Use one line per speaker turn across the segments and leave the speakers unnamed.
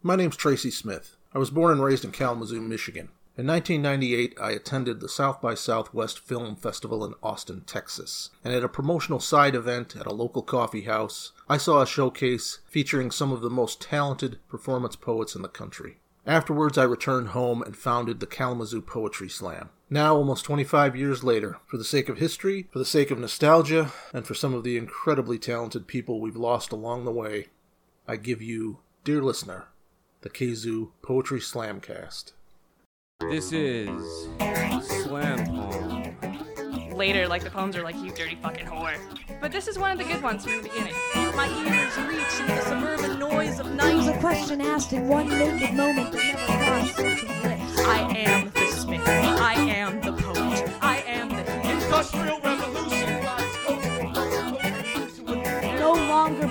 My name's Tracy Smith. I was born and raised in Kalamazoo, Michigan. In 1998, I attended the South by Southwest Film Festival in Austin, Texas, and at a promotional side event at a local coffee house, I saw a showcase featuring some of the most talented performance poets in the country. Afterwards, I returned home and founded the Kalamazoo Poetry Slam. Now, almost 25 years later, for the sake of history, for the sake of nostalgia, and for some of the incredibly talented people we've lost along the way, I give you, dear listener, the Kzoo Poetry Slamcast.
This is Slam Poem.
Later, like the poems are like, you dirty fucking whore. But this is one of the good ones from the beginning.
My ears reach into the suburban noise of
It
night.
was a question asked in one naked moment that never crossed such lips.
I am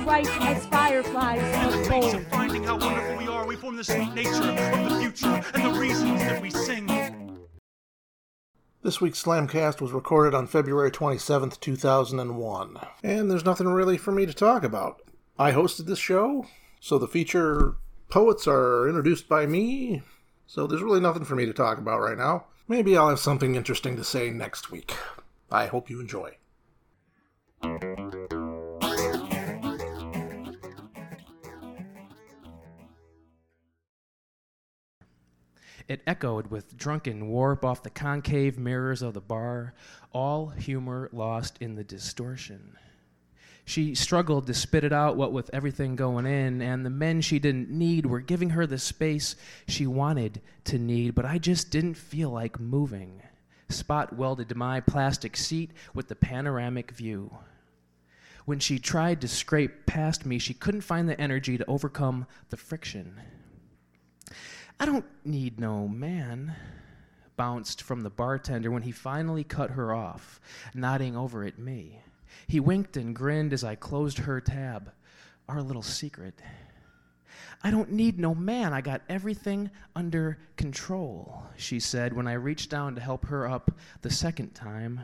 bright as fireflies
In the
of
of finding how wonderful we are, we form the sweet nature of the future and the reasons that we sing.
This week's Slamcast was recorded on February 27th, 2001. And there's nothing really for me to talk about. I hosted this show, so the feature poets are introduced by me, so there's really nothing for me to talk about right now. Maybe I'll have something interesting to say next week. I hope you enjoy.
It echoed with drunken warp off the concave mirrors of the bar, all humor lost in the distortion. She struggled to spit it out, what with everything going in, and the men she didn't need were giving her the space she wanted to need, but I just didn't feel like moving. Spot welded to my plastic seat with the panoramic view. When she tried to scrape past me, she couldn't find the energy to overcome the friction. I don't need no man, bounced from the bartender when he finally cut her off, nodding over at me. He winked and grinned as I closed her tab. Our little secret. I don't need no man. I got everything under control, she said when I reached down to help her up the second time.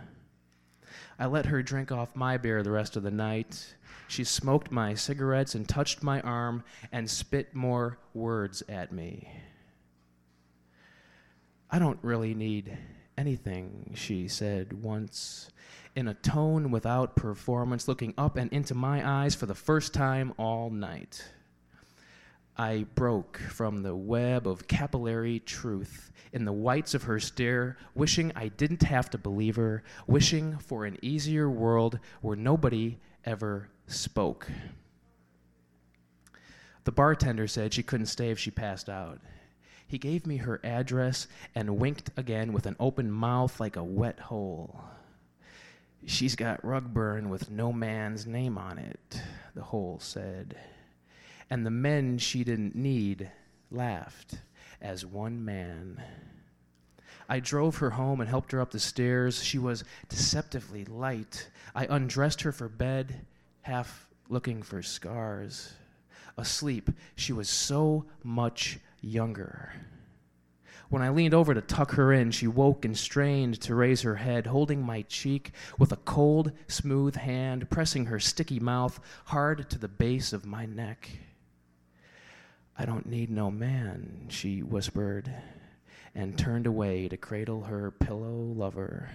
I let her drink off my beer the rest of the night. She smoked my cigarettes and touched my arm and spit more words at me. I don't really need anything, she said once, in a tone without performance, looking up and into my eyes for the first time all night. I broke from the web of capillary truth in the whites of her stare, wishing I didn't have to believe her, wishing for an easier world where nobody ever spoke. The bartender said she couldn't stay if she passed out. He gave me her address and winked again with an open mouth like a wet hole. She's got rug burn with no man's name on it, the hole said. And the men she didn't need laughed as one man. I drove her home and helped her up the stairs. She was deceptively light. I undressed her for bed, half looking for scars. Asleep, she was so much younger. When I leaned over to tuck her in, she woke and strained to raise her head, holding my cheek with a cold, smooth hand, pressing her sticky mouth hard to the base of my neck. I don't need no man, she whispered, and turned away to cradle her pillow lover.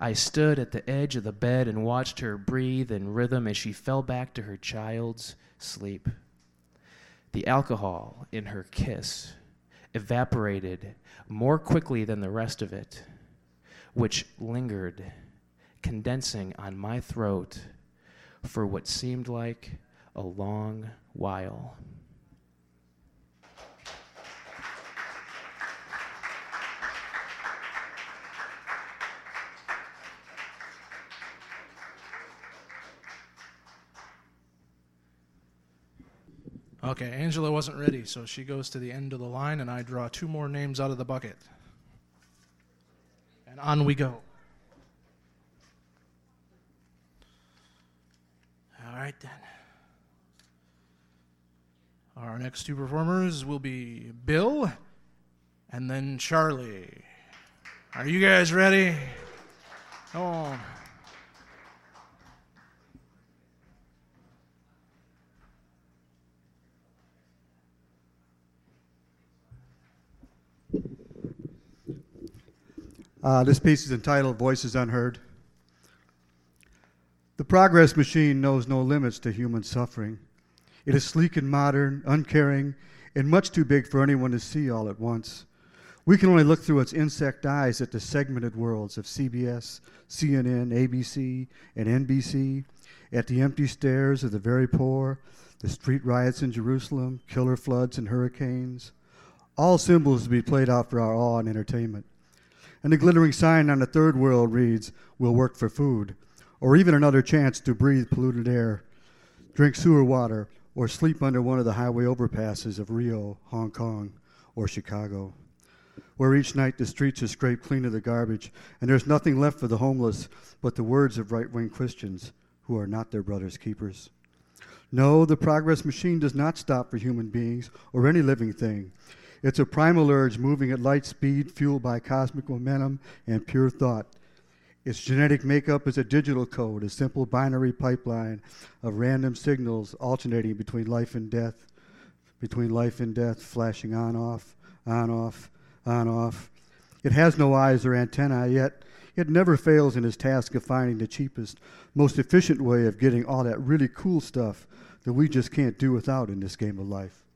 I stood at the edge of the bed and watched her breathe in rhythm as she fell back to her child's sleep. The alcohol in her kiss evaporated more quickly than the rest of it, which lingered, condensing on my throat for what seemed like a long while.
Okay, Angela wasn't ready, so she goes to the end of the line, and I draw two more names out of the bucket. And on we go. All right, then. Our next two performers will be Bill and then Charlie. Are you guys ready? Come on.
Uh, this piece is entitled Voices Unheard. The progress machine knows no limits to human suffering. It is sleek and modern, uncaring, and much too big for anyone to see all at once. We can only look through its insect eyes at the segmented worlds of CBS, CNN, ABC, and NBC, at the empty stares of the very poor, the street riots in Jerusalem, killer floods and hurricanes, all symbols to be played out for our awe and entertainment. And the glittering sign on the third world reads, We'll work for food, or even another chance to breathe polluted air, drink sewer water, or sleep under one of the highway overpasses of Rio, Hong Kong, or Chicago, where each night the streets are scraped clean of the garbage, and there's nothing left for the homeless but the words of right wing Christians who are not their brother's keepers. No, the progress machine does not stop for human beings or any living thing. It's a primal urge moving at light speed, fueled by cosmic momentum and pure thought. Its genetic makeup is a digital code, a simple binary pipeline of random signals alternating between life and death, between life and death, flashing on, off, on, off, on, off. It has no eyes or antennae, yet it never fails in its task of finding the cheapest, most efficient way of getting all that really cool stuff that we just can't do without in this game of life.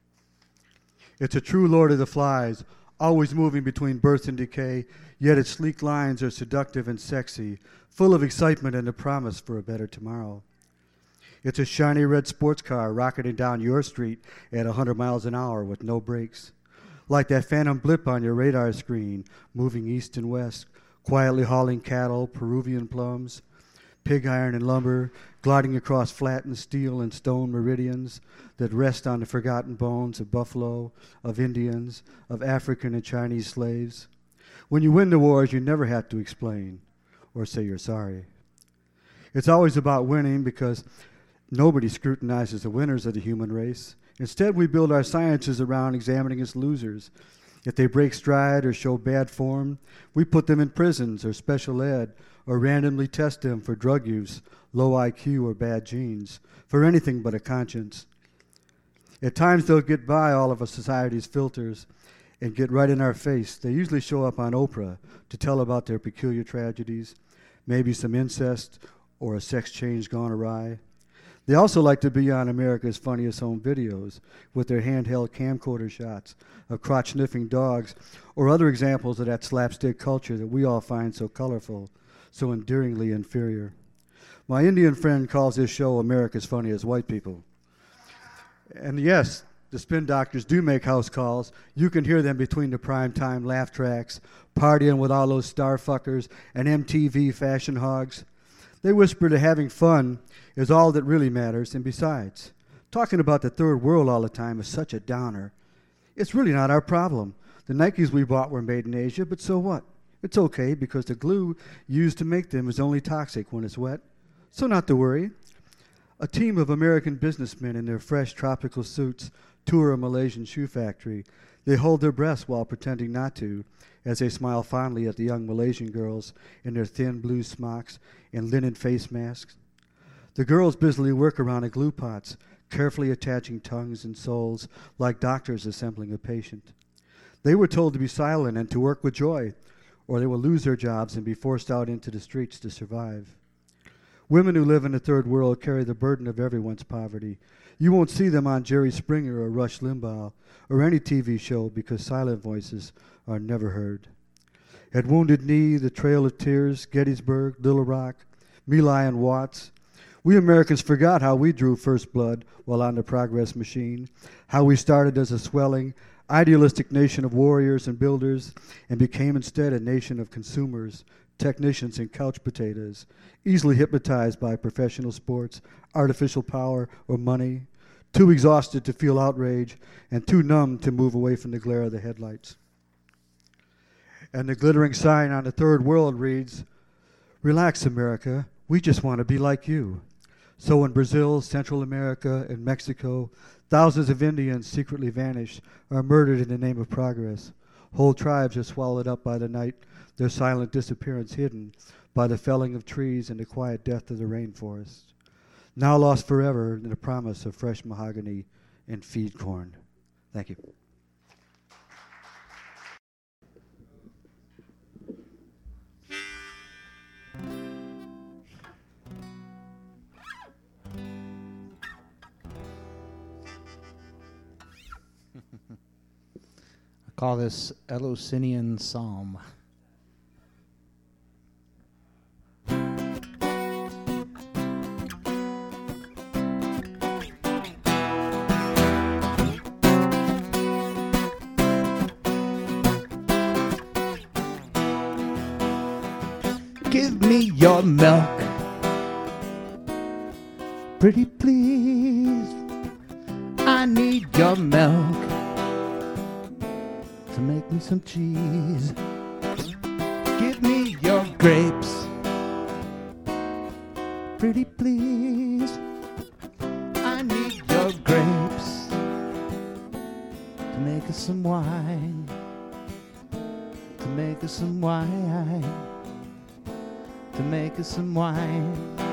It's a true Lord of the Flies, always moving between birth and decay, yet its sleek lines are seductive and sexy, full of excitement and the promise for a better tomorrow. It's a shiny red sports car rocketing down your street at 100 miles an hour with no brakes. Like that phantom blip on your radar screen, moving east and west, quietly hauling cattle, Peruvian plums, pig iron and lumber, gliding across flattened steel and stone meridians that rest on the forgotten bones of buffalo, of Indians, of African and Chinese slaves. When you win the wars, you never have to explain or say you're sorry. It's always about winning because nobody scrutinizes the winners of the human race. Instead, we build our sciences around examining its losers. If they break stride or show bad form, we put them in prisons or special ed or randomly test them for drug use, low IQ, or bad genes, for anything but a conscience. At times, they'll get by all of a society's filters and get right in our face. They usually show up on Oprah to tell about their peculiar tragedies, maybe some incest or a sex change gone awry. They also like to be on America's Funniest Home Videos with their handheld camcorder shots of crotch sniffing dogs or other examples of that slapstick culture that we all find so colorful so endearingly inferior. My Indian friend calls this show America's Funniest White People. And yes, the spin doctors do make house calls. You can hear them between the prime time laugh tracks, partying with all those star fuckers and MTV fashion hogs. They whisper that having fun is all that really matters, and besides, talking about the third world all the time is such a downer. It's really not our problem. The Nikes we bought were made in Asia, but so what? It's okay because the glue used to make them is only toxic when it's wet. So, not to worry. A team of American businessmen in their fresh tropical suits tour a Malaysian shoe factory. They hold their breaths while pretending not to, as they smile fondly at the young Malaysian girls in their thin blue smocks and linen face masks. The girls busily work around the glue pots, carefully attaching tongues and soles like doctors assembling a patient. They were told to be silent and to work with joy, or they will lose their jobs and be forced out into the streets to survive. Women who live in the third world carry the burden of everyone's poverty. You won't see them on Jerry Springer or Rush Limbaugh or any TV show because silent voices are never heard. At Wounded Knee, The Trail of Tears, Gettysburg, Little Rock, Lai and Watts, we Americans forgot how we drew first blood while on the progress machine, how we started as a swelling, idealistic nation of warriors and builders and became instead a nation of consumers, technicians, and couch potatoes, easily hypnotized by professional sports, artificial power, or money, too exhausted to feel outrage, and too numb to move away from the glare of the headlights. And the glittering sign on the third world reads, Relax, America, we just want to be like you. So in Brazil, Central America, and Mexico, thousands of Indians secretly vanish, are murdered in the name of progress. Whole tribes are swallowed up by the night, their silent disappearance hidden by the felling of trees and the quiet death of the rainforest, now lost forever in the promise of fresh mahogany and feed corn. Thank you.
I call this Eleusinian Psalm. Me your milk, pretty please. I need your milk to make me some cheese. Give me your grapes, pretty please. I need your grapes to make us some wine, to make us some wine, to make us some wine.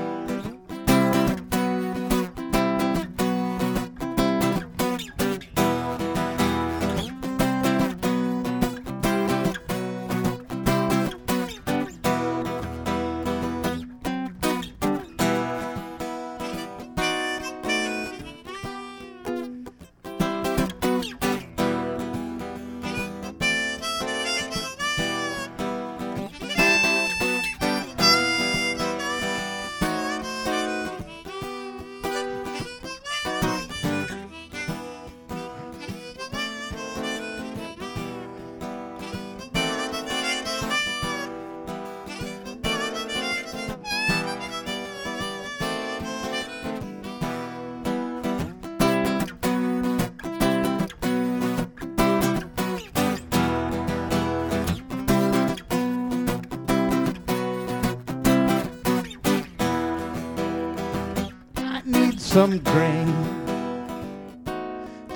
Some grain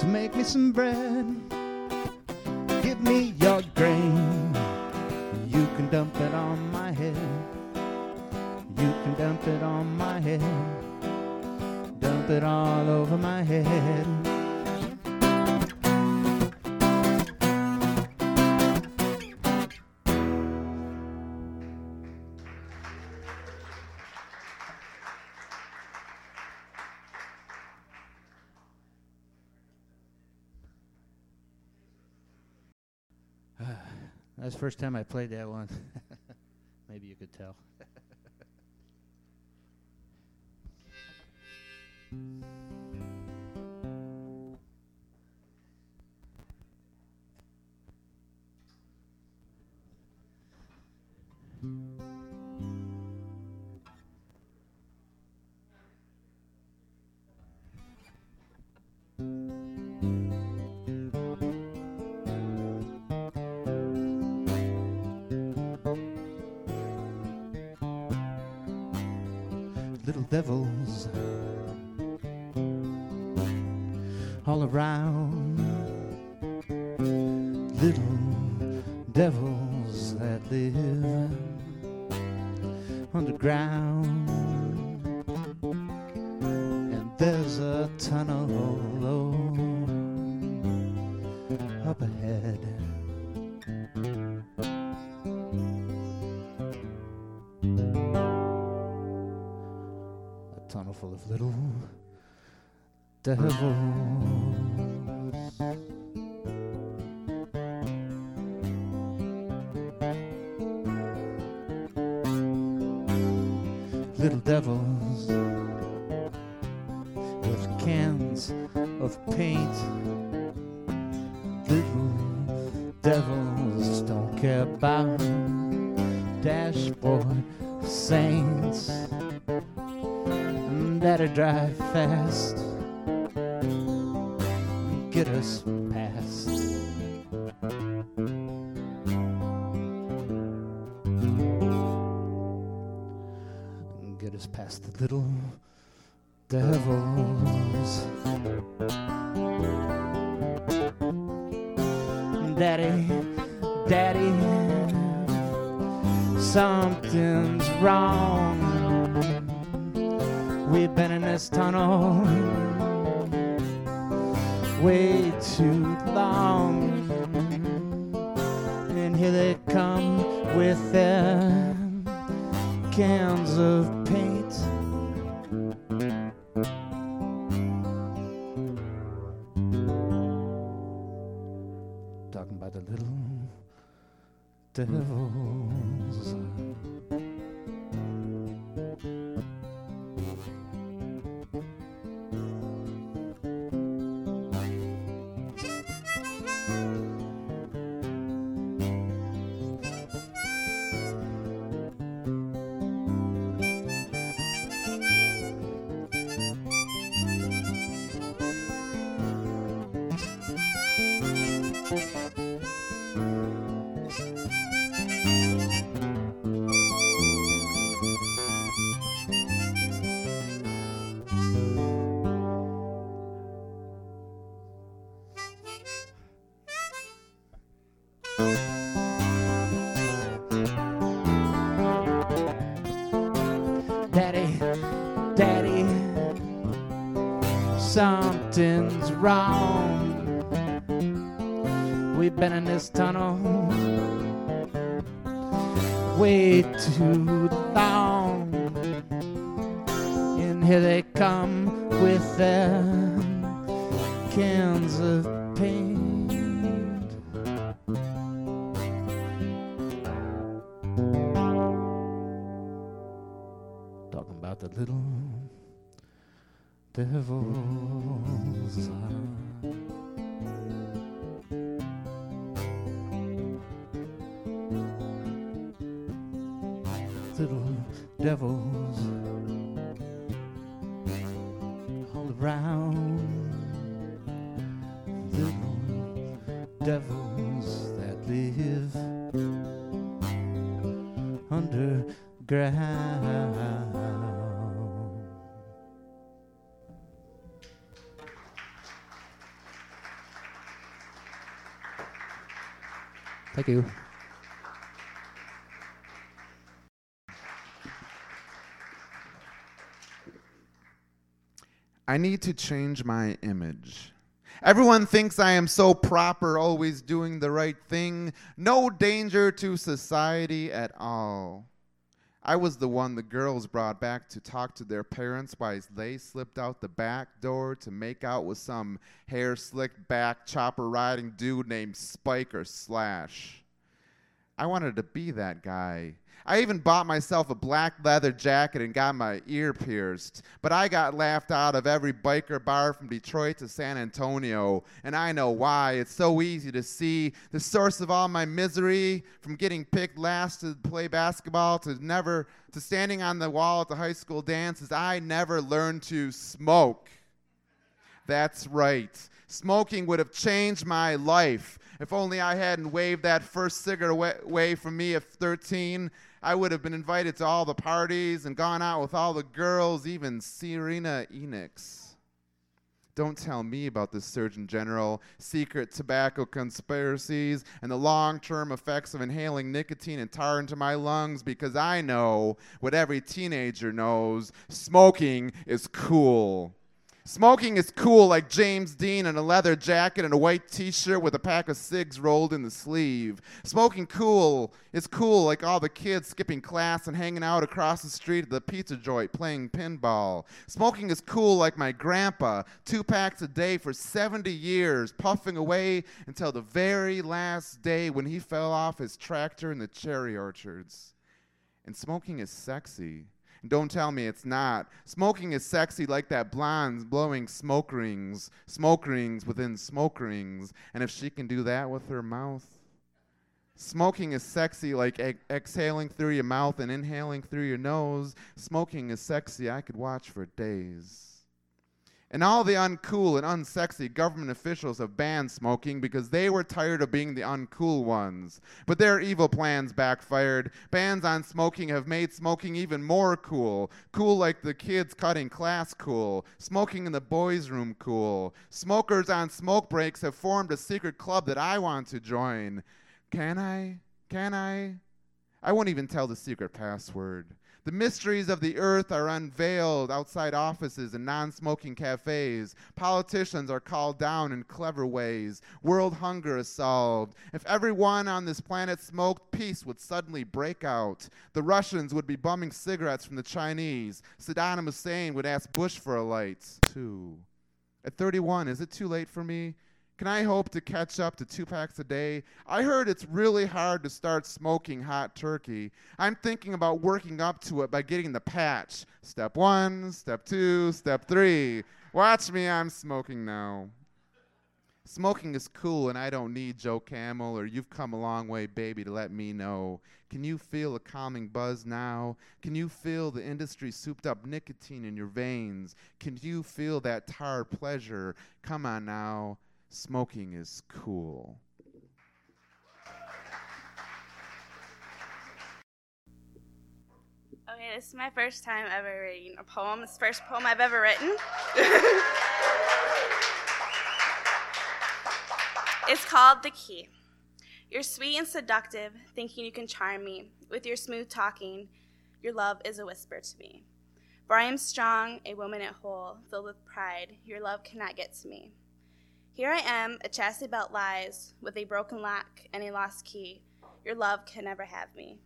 to make me some bread. First time I played that one. of paint. Little devils don't care about dashboard saints that'll drive fast get us devils. Little devils Thank you.
I need to change my image. Everyone thinks I am so proper, always doing the right thing, no danger to society at all. I was the one the girls brought back to talk to their parents while they slipped out the back door to make out with some hair slicked back chopper riding dude named Spike or Slash. I wanted to be that guy. I even bought myself a black leather jacket and got my ear pierced. But I got laughed out of every biker bar from Detroit to San Antonio. And I know why. It's so easy to see the source of all my misery from getting picked last to play basketball to never to standing on the wall at the high school dances. I never learned to smoke. That's right. Smoking would have changed my life. If only I hadn't waved that first cigarette away, from me at 13, I would have been invited to all the parties and gone out with all the girls, even Serena Enix. Don't tell me about the Surgeon General, secret tobacco conspiracies, and the long term effects of inhaling nicotine and tar into my lungs because I know what every teenager knows smoking is cool. Smoking is cool like James Dean in a leather jacket and a white t shirt with a pack of cigs rolled in the sleeve. Smoking cool is cool like all the kids skipping class and hanging out across the street at the pizza joint playing pinball. Smoking is cool like my grandpa, two packs a day for 70 years, puffing away until the very last day when he fell off his tractor in the cherry orchards. And smoking is sexy. Don't tell me it's not. Smoking is sexy like that blonde blowing smoke rings, smoke rings within smoke rings. And if she can do that with her mouth, smoking is sexy like exhaling through your mouth and inhaling through your nose. Smoking is sexy. I could watch for days. And all the uncool and unsexy government officials have banned smoking because they were tired of being the uncool ones. But their evil plans backfired. Bans on smoking have made smoking even more cool. Cool like the kids cutting class cool. Smoking in the boys' room cool. Smokers on smoke breaks have formed a secret club that I want to join. Can I? Can I? I won't even tell the secret password. The mysteries of the earth are unveiled outside offices and non smoking cafes. Politicians are called down in clever ways. World hunger is solved. If everyone on this planet smoked, peace would suddenly break out. The Russians would be bumming cigarettes from the Chinese. Saddam Hussein would ask Bush for a light, too. At 31, is it too late for me? Can I hope to catch up to two packs a day? I heard it's really hard to start smoking hot turkey. I'm thinking about working up to it by getting the patch. Step one, step two, step three. Watch me, I'm smoking now. Smoking is cool, and I don't need Joe Camel or You've Come a Long Way, Baby, to let me know. Can you feel a calming buzz now? Can you feel the industry souped up nicotine in your veins? Can you feel that tar pleasure? Come on now. Smoking is cool.
Okay, this is my first time ever reading a poem. It's the first poem I've ever written. it's called The Key. You're sweet and seductive, thinking you can charm me. With your smooth talking, your love is a whisper to me. For I am strong, a woman at whole, filled with pride. Your love cannot get to me. Here I am, a chastity belt lies, with a broken lock and a lost key. Your love can never have me.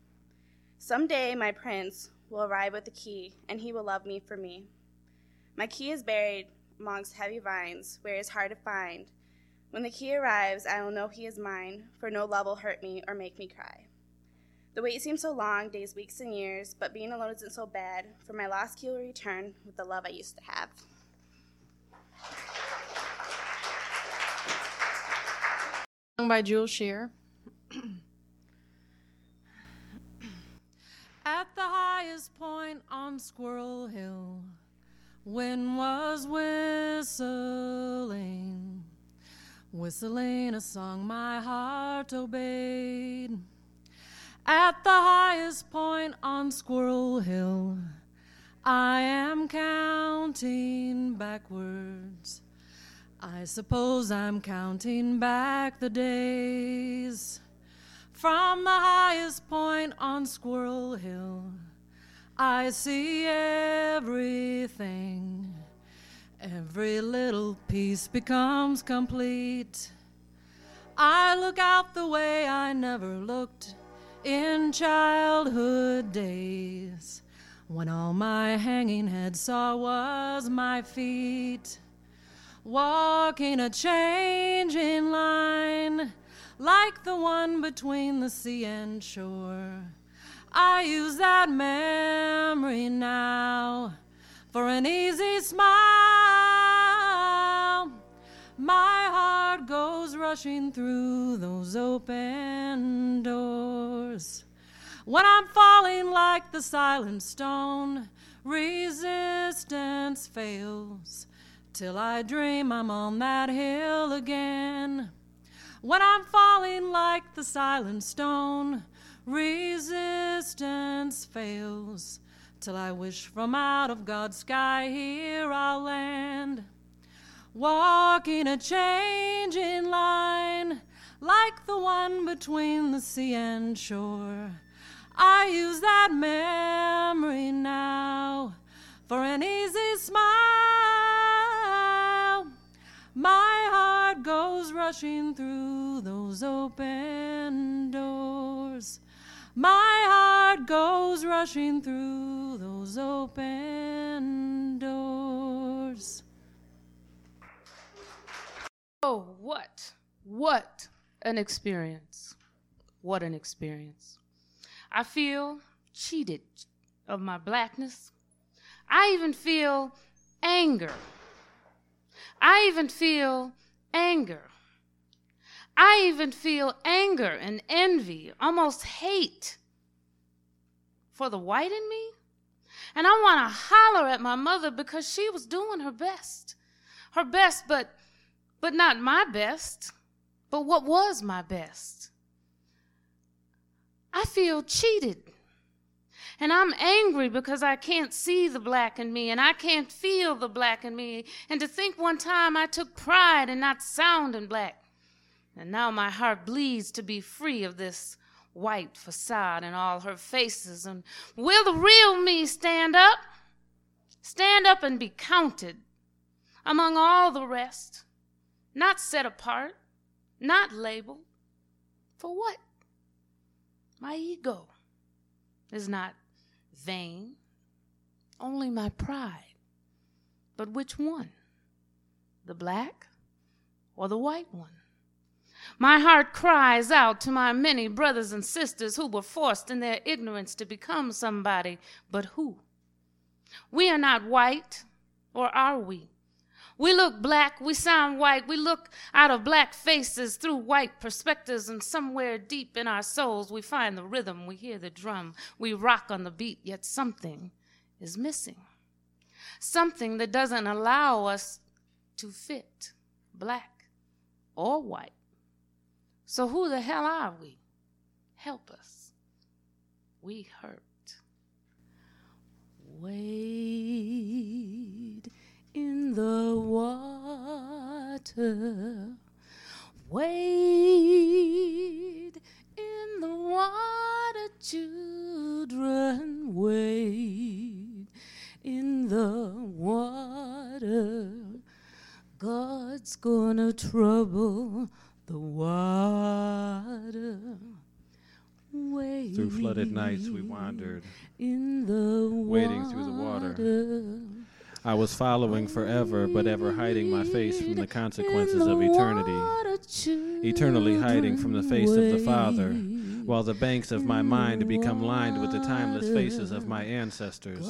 Someday my prince will arrive with the key, and he will love me for me. My key is buried amongst heavy vines, where it is hard to find. When the key arrives, I will know he is mine, for no love will hurt me or make me cry. The wait seems so long, days, weeks, and years, but being alone isn't so bad, for my lost key will return with the love I used to have.
By Jules Shear. At the highest point on Squirrel Hill, wind was whistling, whistling a song my heart obeyed. At the highest point on Squirrel Hill, I am counting backwards. I suppose I'm counting back the days from the highest point on Squirrel Hill. I see everything. Every little piece becomes complete. I look out the way I never looked in childhood days when all my hanging head saw was my feet walking a changing line like the one between the sea and shore. I use that memory now for an easy smile. My heart goes rushing through those open doors. When I'm falling like the silent stone, resistance fails till I dream I'm on that hill again. When I'm falling like the silent stone, resistance fails till I wish from out of God's sky here I'll land. Walking a changing line like the one between the sea and shore. I use that memory goes rushing through those open doors. My heart goes rushing through those open doors.
Oh, what? What an experience. What an experience. I feel cheated of my blackness. I even feel anger. I even feel anger. I even feel anger and envy, almost hate for the white in me. And I want to holler at my mother because she was doing her best. Her best, but but not my best. But what was my best? I feel cheated. And I'm angry because I can't see the black in me and I can't feel the black in me. And to think one time I took pride in not sounding black. And now my heart bleeds to be free of this white facade and all her faces. And will the real me stand up? Stand up and be counted among all the rest, not set apart, not labeled. For what? My ego is not vain, only my pride. But which one? The black or the white one. My heart cries out to my many brothers and sisters who were forced in their ignorance to become somebody, but who? We are not white, or are we? We look black, we sound white, we look out of black faces through white perspectives, and somewhere deep in our souls we find the rhythm, we hear the drum, we rock on the beat, yet something is missing. Something that doesn't allow us to fit black or white. So who the hell are we? Help us. We hurt. Wade in the water. Wade in the water, children. Wade in the water. God's gonna trouble the water. Wade
Through flooded nights we wandered,
in the
wading through the water. I was following forever, but ever hiding my face from the consequences of eternity, eternally hiding from the face of the Father, while the banks of my mind become lined with the timeless faces of my ancestors.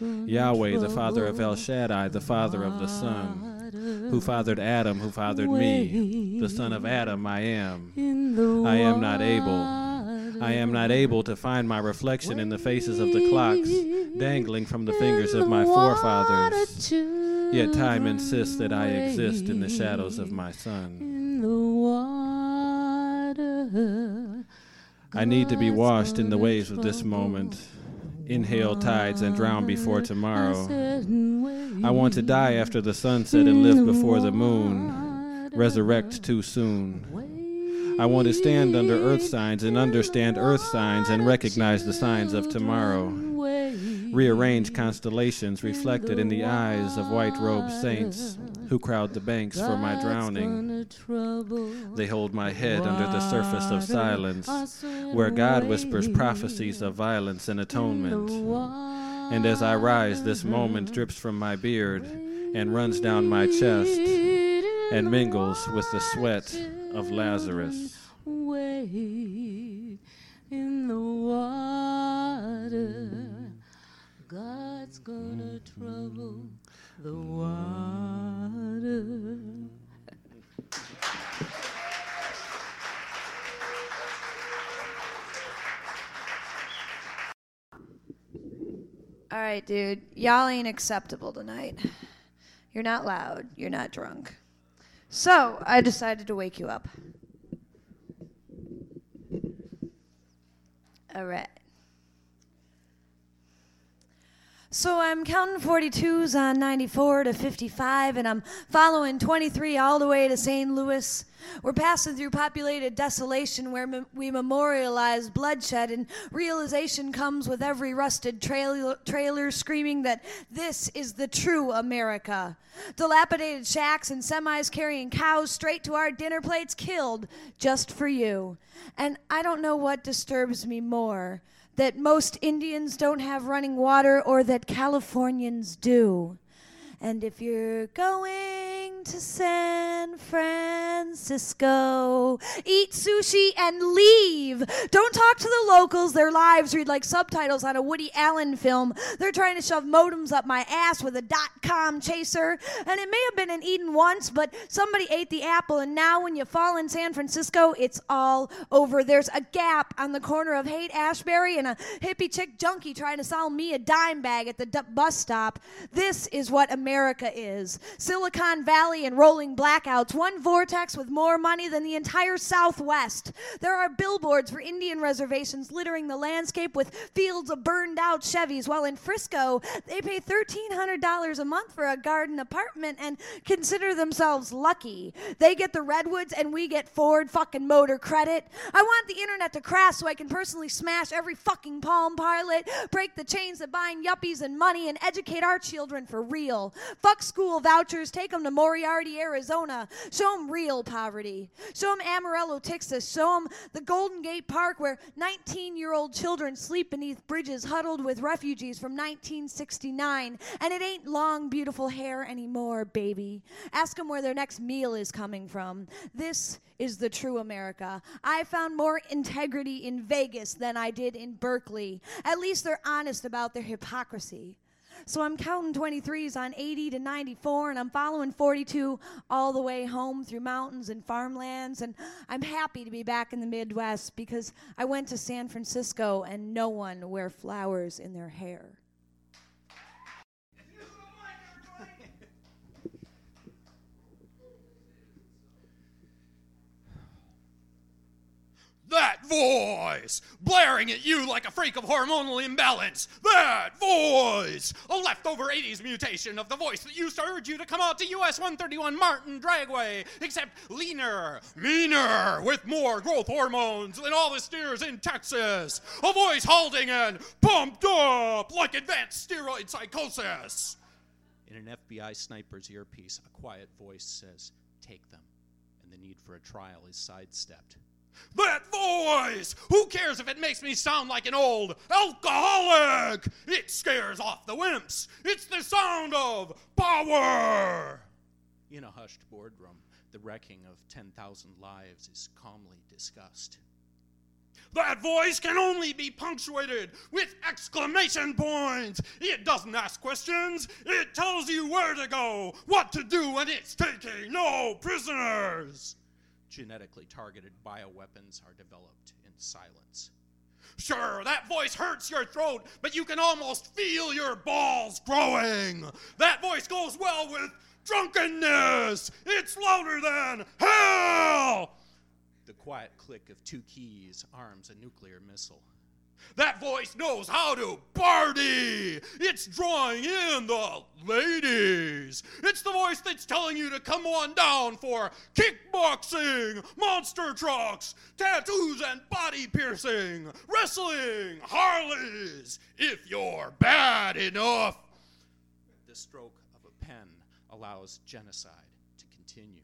Yahweh, the Father of El Shaddai, the Father of the Son, who fathered Adam, who fathered me, the Son of Adam I am. I am not able. I am not able to find my reflection in the faces of the clocks dangling from the fingers of my forefathers. Yet time insists that I exist in the shadows of my son. I need to be washed in the waves of this moment, inhale tides and drown before tomorrow. I want to die after the sunset and live before the moon, resurrect too soon. I want to stand under earth signs and understand earth signs and recognize the signs of tomorrow. Rearrange constellations reflected in the eyes of white robed saints who crowd the banks for my drowning. They hold my head under the surface of silence, where God whispers prophecies of violence and atonement. And as I rise, this moment drips from my beard and runs down my chest and mingles with the sweat of Lazarus.
Wade in the water. Trouble the water.
All right, dude. Y'all ain't acceptable tonight. You're not loud. You're not drunk. So I decided to wake you up. All right. So I'm counting 42s on 94 to 55, and I'm following 23 all the way to St. Louis. We're passing through populated desolation where we memorialize bloodshed, and realization comes with every rusted trailer, trailer screaming that this is the true America. Dilapidated shacks and semis carrying cows straight to our dinner plates, killed just for you. And I don't know what disturbs me more that most Indians don't have running water or that Californians do. And if you're going to San Francisco, eat sushi and leave. Don't talk to the locals. Their lives read like subtitles on a Woody Allen film. They're trying to shove modems up my ass with a dot com chaser. And it may have been in Eden once, but somebody ate the apple. And now when you fall in San Francisco, it's all over. There's a gap on the corner of Haight Ashbury and a hippie chick junkie trying to sell me a dime bag at the d- bus stop. This is what America is Silicon Valley and rolling blackouts, one vortex with more money than the entire Southwest. There are billboards for Indian reservations littering the landscape with fields of burned out Chevys, while in Frisco, they pay $1,300 a month for a garden apartment and consider themselves lucky. They get the Redwoods and we get Ford fucking motor credit. I want the internet to crash so I can personally smash every fucking Palm Pilot, break the chains that bind yuppies and money, and educate our children for real. Fuck school vouchers, take them to Moriarty, Arizona. Show them real poverty. Show them Amarillo, Texas. Show them the Golden Gate Park where 19 year old children sleep beneath bridges huddled with refugees from 1969. And it ain't long, beautiful hair anymore, baby. Ask them where their next meal is coming from. This is the true America. I found more integrity in Vegas than I did in Berkeley. At least they're honest about their hypocrisy. So I'm counting 23s on 80 to 94, and I'm following 42 all the way home through mountains and farmlands. And I'm happy to be back in the Midwest because I went to San Francisco and no one wear flowers in their hair.
Voice! Blaring at you like a freak of hormonal imbalance! That voice! A leftover 80s mutation of the voice that used to urge you to come out to US 131 Martin Dragway, except leaner, meaner, with more growth hormones than all the steers in Texas! A voice halting and pumped up like advanced steroid psychosis! In an FBI sniper's earpiece, a quiet voice says, Take them. And the need for a trial is sidestepped. That voice! Who cares if it makes me sound like an old alcoholic? It scares off the wimps. It's the sound of power! In a hushed boardroom, the wrecking of 10,000 lives is calmly discussed. That voice can only be punctuated with exclamation points. It doesn't ask questions, it tells you where to go, what to do, and it's taking no prisoners genetically targeted bioweapons are developed in silence. Sure, that voice hurts your throat, but you can almost feel your balls growing. That voice goes well with drunkenness. It's louder than hell. The quiet click of two keys arms a nuclear missile. That voice knows how to party. It's drawing in the ladies. It's the voice that's telling you to come on down for kickboxing, monster trucks, tattoos and body piercing, wrestling, Harleys, if you're bad enough. The stroke of a pen allows genocide to continue.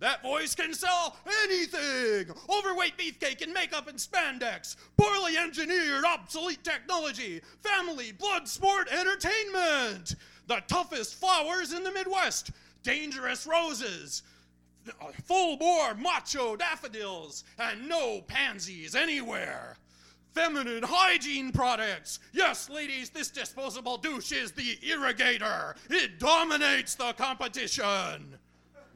That voice can sell anything! Overweight beefcake and makeup and spandex, poorly engineered, obsolete technology, family, blood sport, entertainment! The toughest flowers in the Midwest, dangerous roses, full bore macho daffodils, and no pansies anywhere. Feminine hygiene products. Yes, ladies, this disposable douche is the irrigator. It dominates the competition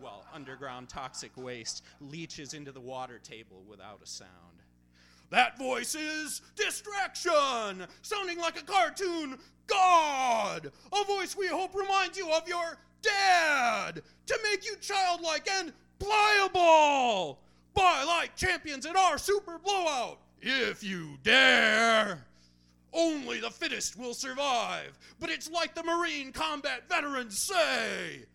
while underground toxic waste leaches into the water table without a sound. That voice is distraction, sounding like a cartoon god. A voice we hope reminds you of your dad to make you childlike and pliable. Buy like champions in our super blowout if you dare. Only the fittest will survive, but it's like the Marine combat veterans say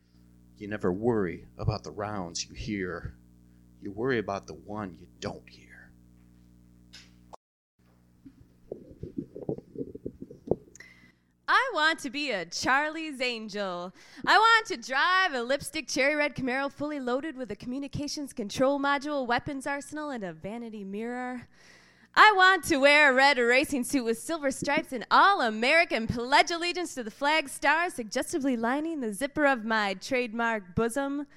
you never worry about the rounds you hear. You worry about the one you don't hear.
I want to be a Charlie's Angel. I want to drive a lipstick cherry red Camaro fully loaded with a communications control module, weapons arsenal, and a vanity mirror. I want to wear a red racing suit with silver stripes and all American pledge allegiance to the flag star, suggestively lining the zipper of my trademark bosom.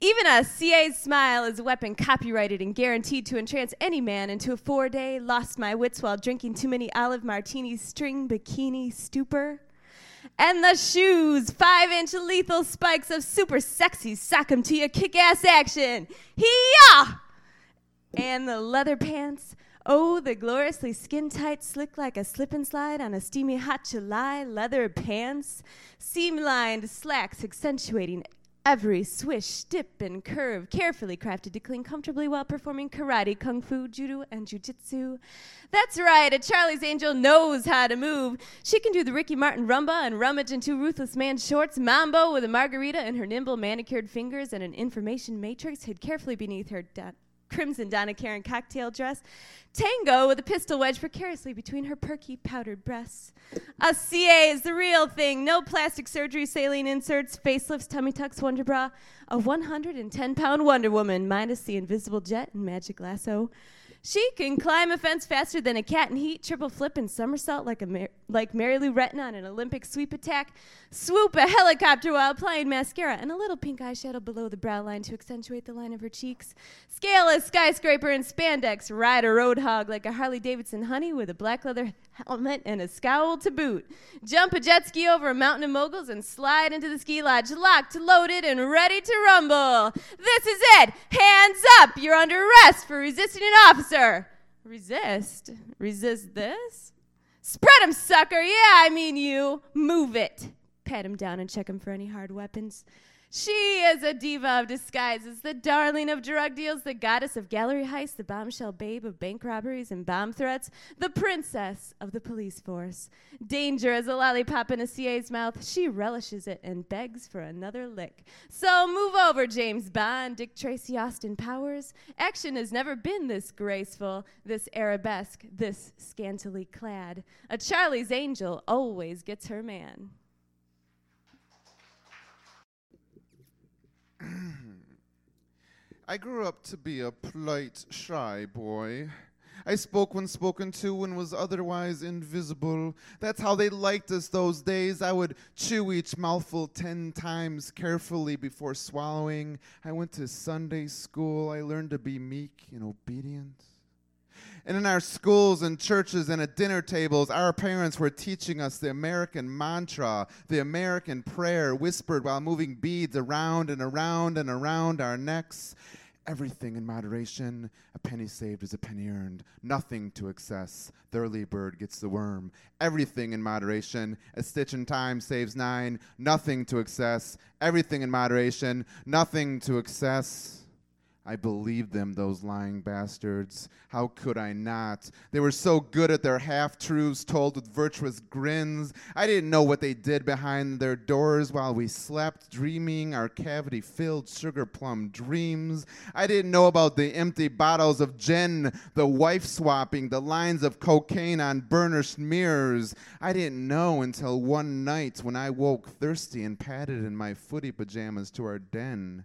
Even a CA smile is a weapon copyrighted and guaranteed to entrance any man into a four day lost my wits while drinking too many olive martini string bikini stupor. And the shoes, five inch lethal spikes of super sexy sock 'em to you kick ass action. Hee And the leather pants Oh, the gloriously skin tight, slick like a slip and slide on a steamy hot July, leather pants, seam lined slacks accentuating every swish, dip, and curve, carefully crafted to cling comfortably while performing karate, kung fu, judo, and jujitsu. That's right, a Charlie's Angel knows how to move. She can do the Ricky Martin rumba and rummage into Ruthless Man shorts, mambo with a margarita in her nimble manicured fingers and an information matrix hid carefully beneath her. Da- crimson Donna Karan cocktail dress, tango with a pistol wedged precariously between her perky, powdered breasts. A CA is the real thing. No plastic surgery, saline inserts, facelifts, tummy tucks, wonder bra. A 110 pound Wonder Woman, minus the invisible jet and magic lasso. She can climb a fence faster than a cat in heat, triple flip and somersault like a Mar- like Mary Lou Retton on an Olympic sweep attack, swoop a helicopter while applying mascara and a little pink eyeshadow below the brow line to accentuate the line of her cheeks, scale a skyscraper in spandex, ride a roadhog like a Harley Davidson honey with a black leather helmet and a scowl to boot, jump a jet ski over a mountain of moguls and slide into the ski lodge, locked, loaded, and ready to rumble. This is it. Hands up. You're under arrest for resisting an officer. Resist? Resist this? Spread 'em, sucker. Yeah, I mean you. Move it. Pat him down and check him for any hard weapons. She is a diva of disguises, the darling of drug deals, the goddess of gallery heists, the bombshell babe of bank robberies and bomb threats, the princess of the police force. Danger is a lollipop in a CA's mouth, she relishes it and begs for another lick. So move over, James Bond, Dick Tracy, Austin Powers. Action has never been this graceful, this arabesque, this scantily clad. A Charlie's angel always gets her man.
I grew up to be a polite, shy boy. I spoke when spoken to and was otherwise invisible. That's how they liked us those days. I would chew each mouthful ten times carefully before swallowing. I went to Sunday school. I learned to be meek and obedient. And in our schools and churches and at dinner tables, our parents were teaching us the American mantra, the American prayer, whispered while moving beads around and around and around our necks. Everything in moderation. A penny saved is a penny earned. Nothing to excess. The early bird gets the worm. Everything in moderation. A stitch in time saves nine. Nothing to excess. Everything in moderation. Nothing to excess. I believed them, those lying bastards. How could I not? They were so good at their half truths told with virtuous grins. I didn't know what they did behind their doors while we slept, dreaming our cavity filled sugar plum dreams. I didn't know about the empty bottles of gin, the wife swapping, the lines of cocaine on burnished mirrors. I didn't know until one night when I woke thirsty and padded in my footy pajamas to our den.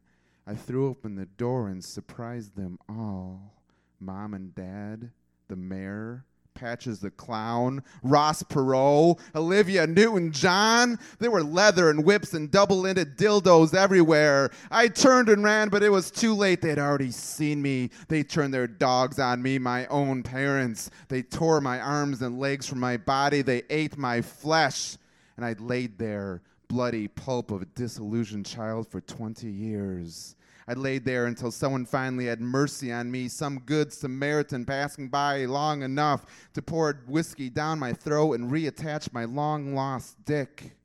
I threw open the door and surprised them all Mom and Dad, the mayor, Patches the clown, Ross Perot, Olivia Newton John. There were leather and whips and double ended dildos everywhere. I turned and ran, but it was too late. They'd already seen me. They turned their dogs on me, my own parents. They tore my arms and legs from my body. They ate my flesh. And I laid there bloody pulp of a disillusioned child for 20 years. I laid there until someone finally had mercy on me, some good Samaritan passing by long enough to pour whiskey down my throat and reattach my long lost dick.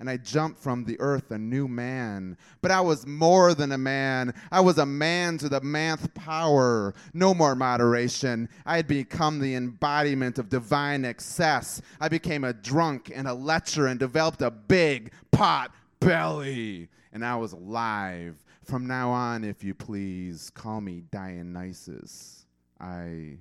And I jumped from the earth a new man. But I was more than a man. I was a man to the manth power. No more moderation. I had become the embodiment of divine excess. I became a drunk and a lecher and developed a big pot belly. And I was alive. From now on, if you please, call me Dionysus. I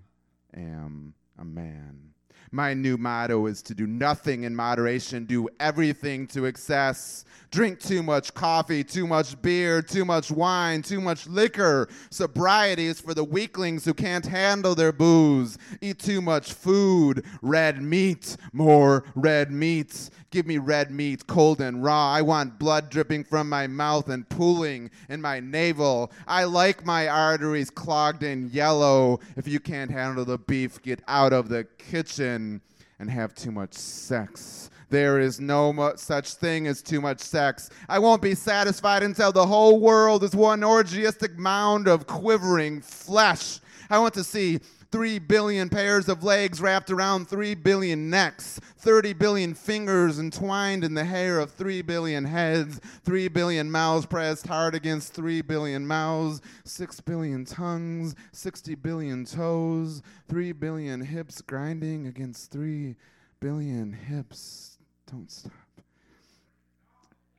am a man. My new motto is to do nothing in moderation, do everything to excess. Drink too much coffee, too much beer, too much wine, too much liquor. Sobriety is for the weaklings who can't handle their booze. Eat too much food. Red meat, more red meat. Give me red meat, cold and raw. I want blood dripping from my mouth and pooling in my navel. I like my arteries clogged and yellow. If you can't handle the beef, get out of the kitchen and have too much sex. There is no mu- such thing as too much sex. I won't be satisfied until the whole world is one orgiastic mound of quivering flesh. I want to see 3 billion pairs of legs wrapped around 3 billion necks, 30 billion fingers entwined in the hair of 3 billion heads, 3 billion mouths pressed hard against 3 billion mouths, 6 billion tongues, 60 billion toes, 3 billion hips grinding against 3 billion hips. Don't stop.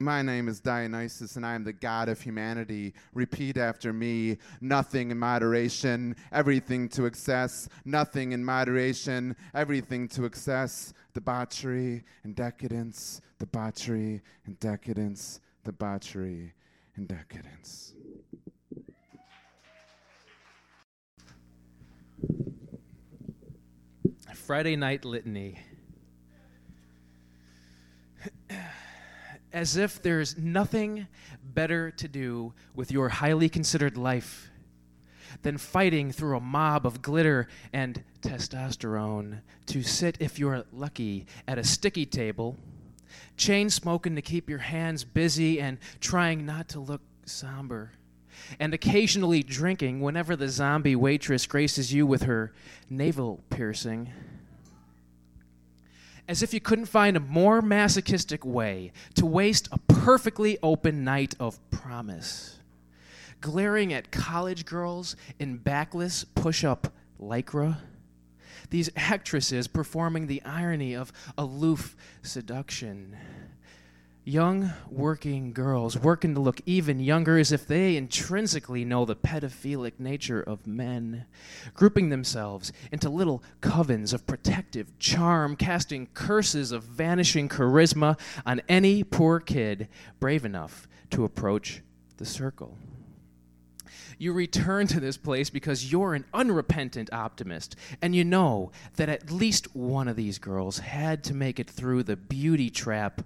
My name is Dionysus, and I am the god of humanity. Repeat after me nothing in moderation, everything to excess, nothing in moderation, everything to excess, debauchery and decadence, debauchery and decadence, debauchery and decadence.
Friday Night Litany. As if there's nothing better to do with your highly considered life than fighting through a mob of glitter and testosterone to sit, if you're lucky, at a sticky table, chain smoking to keep your hands busy and trying not to look somber, and occasionally drinking whenever the zombie waitress graces you with her navel piercing. As if you couldn't find a more masochistic way to waste a perfectly open night of promise glaring at college girls in backless push up lycra. These actresses performing the irony of aloof seduction. Young working girls working to look even younger as if they intrinsically know the pedophilic nature of men, grouping themselves into little covens of protective charm, casting curses of vanishing charisma on any poor kid brave enough to approach the circle. You return to this place because you're an unrepentant optimist, and you know that at least one of these girls had to make it through the beauty trap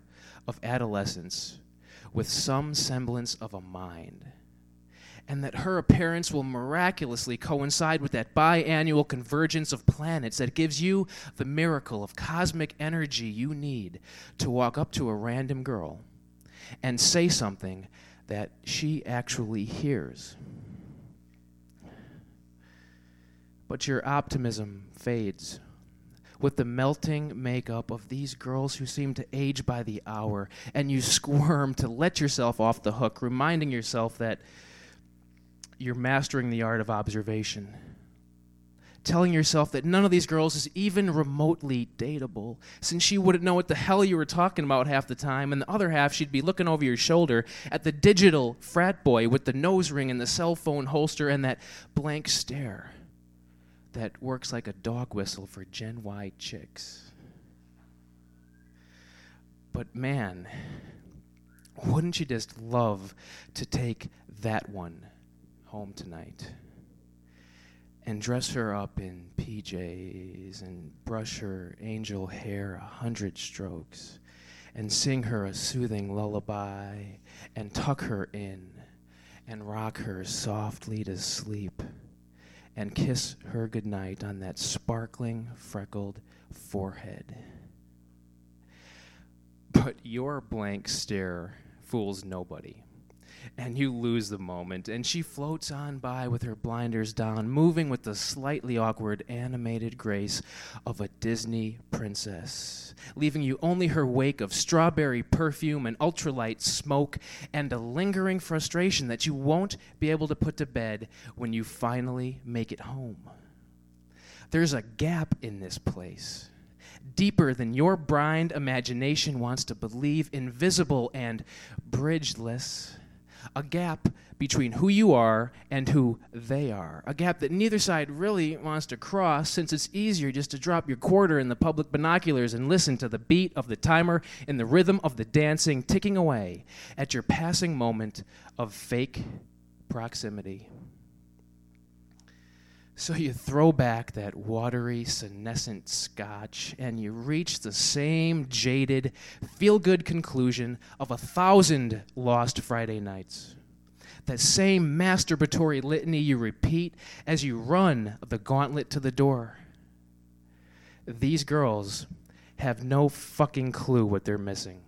of adolescence with some semblance of a mind. And that her appearance will miraculously coincide with that biannual convergence of planets that gives you the miracle of cosmic energy you need to walk up to a random girl and say something that she actually hears. But your optimism fades with the melting makeup of these girls who seem to age by the hour, and you squirm to let yourself off the hook, reminding yourself that you're mastering the art of observation. Telling yourself that none of these girls is even remotely dateable, since she wouldn't know what the hell you were talking about half the time, and the other half she'd be looking over your shoulder at the digital frat boy with the nose ring and the cell phone holster and that blank stare that works like a dog whistle for Gen Y chicks. But man, wouldn't you just love to take that one home tonight and dress her up in PJs and brush her angel hair a hundred strokes and sing her a soothing lullaby and tuck her in and rock her softly to sleep and kiss her goodnight on that sparkling, freckled forehead. But your blank stare fools nobody. And you lose the moment, and she floats on by with her blinders down, moving with the slightly awkward, animated grace of a Disney princess, leaving you only her wake of strawberry perfume and ultralight smoke, and a lingering frustration that you won't be able to put to bed when you finally make it home. There's a gap in this place deeper than your blind imagination wants to believe, invisible and bridgeless. A gap between who you are and who they are. A gap that neither side really wants to cross since it's easier just to drop your quarter in the public binoculars and listen to the beat of the timer and the rhythm of the dancing ticking away at your passing moment of fake proximity. So you throw back that watery, senescent scotch, and you reach the same jaded, feel good conclusion of a thousand lost Friday nights. That same masturbatory litany you repeat as you run the gauntlet to the door. These girls have no fucking clue what they're missing.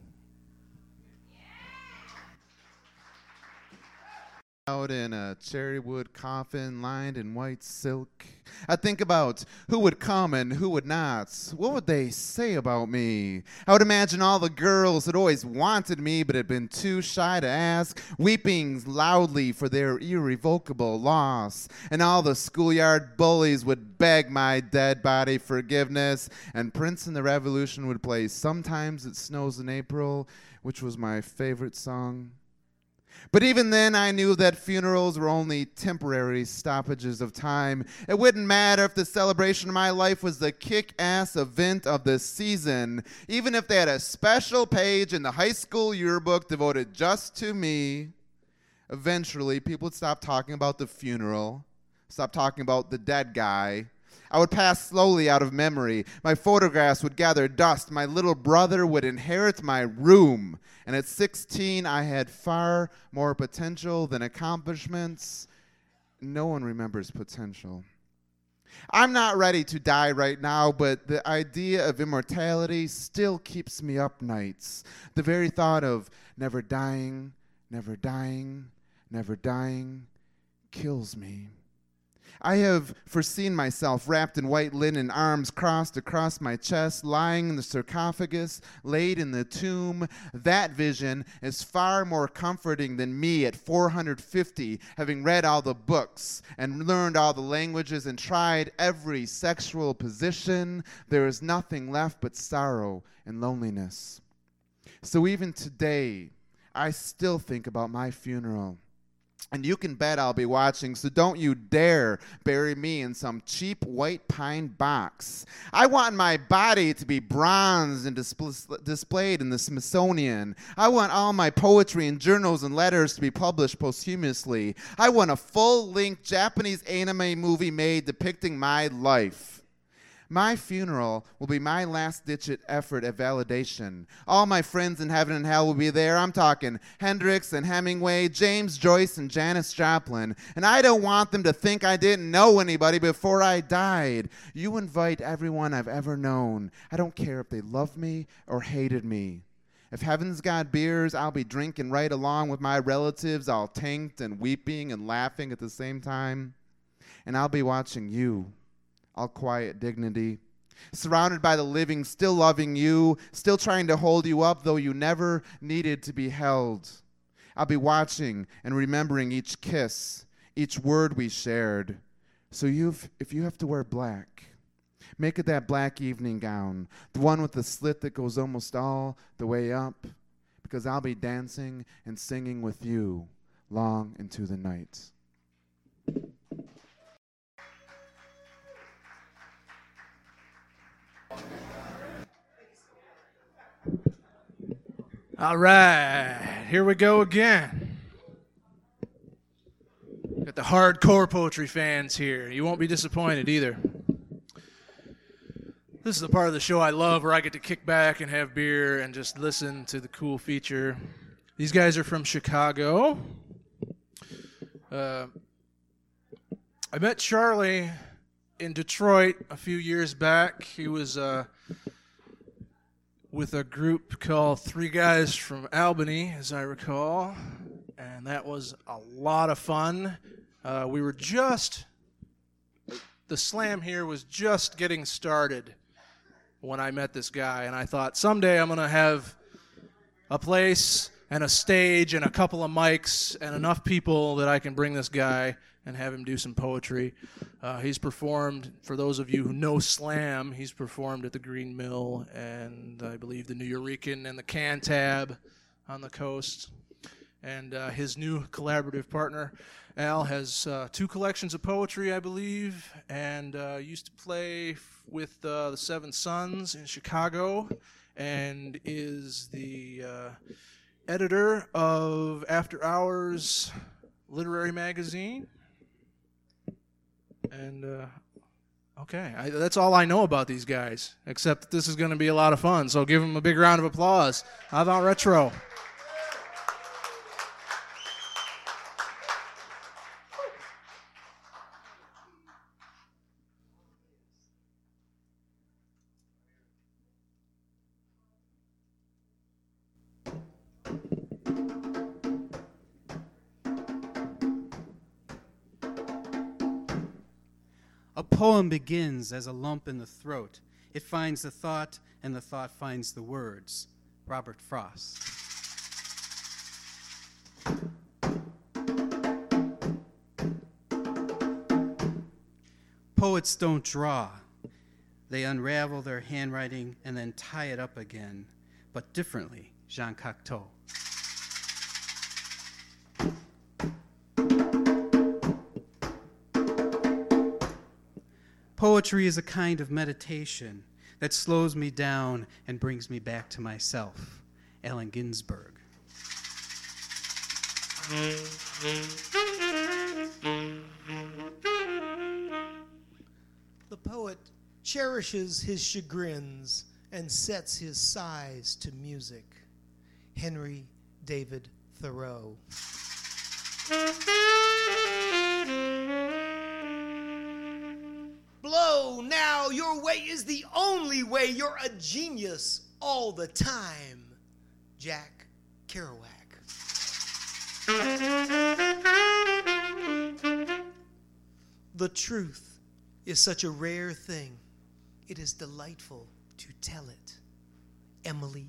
Out in a cherry wood coffin lined in white silk. I think about who would come and who would not. What would they say about me? I would imagine all the girls that always wanted me but had been too shy to ask, weeping loudly for their irrevocable loss. And all the schoolyard bullies would beg my dead body forgiveness. And Prince and the Revolution would play Sometimes It Snows in April which was my favorite song. But even then, I knew that funerals were only temporary stoppages of time. It wouldn't matter if the celebration of my life was the kick ass event of the season, even if they had a special page in the high school yearbook devoted just to me. Eventually, people would stop talking about the funeral, stop talking about the dead guy. I would pass slowly out of memory. My photographs would gather dust. My little brother would inherit my room. And at 16, I had far more potential than accomplishments. No one remembers potential. I'm not ready to die right now, but the idea of immortality still keeps me up nights. The very thought of never dying, never dying, never dying kills me. I have foreseen myself wrapped in white linen, arms crossed across my chest, lying in the sarcophagus, laid in the tomb. That vision is far more comforting than me at 450, having read all the books and learned all the languages and tried every sexual position. There is nothing left but sorrow and loneliness. So even today, I still think about my funeral. And you can bet I'll be watching, so don't you dare bury me in some cheap white pine box. I want my body to be bronzed and displ- displayed in the Smithsonian. I want all my poetry and journals and letters to be published posthumously. I want a full length Japanese anime movie made depicting my life. My funeral will be my last ditch effort at validation. All my friends in heaven and hell will be there. I'm talking Hendrix and Hemingway, James Joyce and Janis Joplin. And I don't want them to think I didn't know anybody before I died. You invite everyone I've ever known. I don't care if they loved me or hated me. If heaven's got beers, I'll be drinking right along with my relatives, all tanked and weeping and laughing at the same time. And I'll be watching you all quiet dignity. Surrounded by the living, still loving you, still trying to hold you up, though you never needed to be held. I'll be watching and remembering each kiss, each word we shared. So you've, if you have to wear black, make it that black evening gown, the one with the slit that goes almost all the way up, because I'll be dancing and singing with you long into the night.
All right, here we go again. Got the hardcore poetry fans here. You won't be disappointed either. This is the part of the show I love where I get to kick back and have beer and just listen to the cool feature. These guys are from Chicago. Uh, I met Charlie in Detroit a few years back. He was. Uh, with a group called Three Guys from Albany, as I recall, and that was a lot of fun. Uh, we were just, the slam here was just getting started when I met this guy, and I thought someday I'm going to have a place and a stage and a couple of mics and enough people that I can bring this guy and have him do some poetry. Uh, he's performed, for those of you who know slam, he's performed at the Green Mill and I believe the Nuyorican and the Cantab on the coast. And uh, his new collaborative partner, Al, has uh, two collections of poetry, I believe, and uh, used to play f- with uh, the Seven Sons in Chicago and is the uh, editor of After Hours Literary Magazine and uh, okay, I, that's all I know about these guys. Except that this is going to be a lot of fun. So give them a big round of applause. Avant Retro?
Begins as a lump in the throat. It finds the thought, and the thought finds the words. Robert Frost. Poets don't draw. They unravel their handwriting and then tie it up again, but differently, Jean Cocteau. Poetry is a kind of meditation that slows me down and brings me back to myself. Allen Ginsberg.
The poet cherishes his chagrins and sets his sighs to music. Henry David Thoreau. Now, your way is the only way. You're a genius all the time. Jack Kerouac. The truth is such a rare thing. It is delightful to tell it. Emily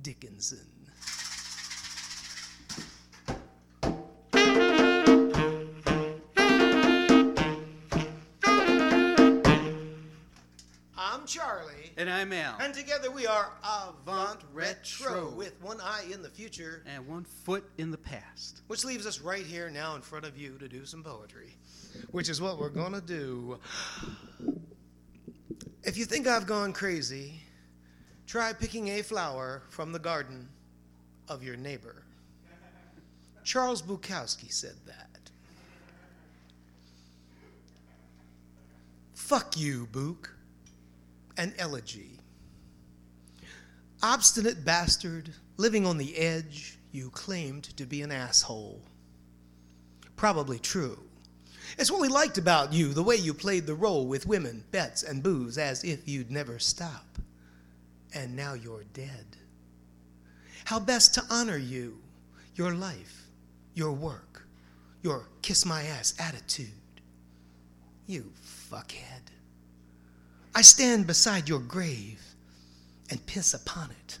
Dickinson.
And I'm Al.
And together we are Avant Retro, with one eye in the future
And one foot in the past.
which leaves us right here now in front of you to do some poetry, which is what we're going to do. If you think I've gone crazy, try picking a flower from the garden of your neighbor. Charles Bukowski said that. Fuck you, Buk. An elegy. Obstinate bastard, living on the edge, you claimed to be an asshole. Probably true. It's what we liked about you, the way you played the role with women, bets, and booze as if you'd never stop. And now you're dead. How best to honor you, your life, your work, your kiss my ass attitude. You fuckhead. I stand beside your grave and piss upon it.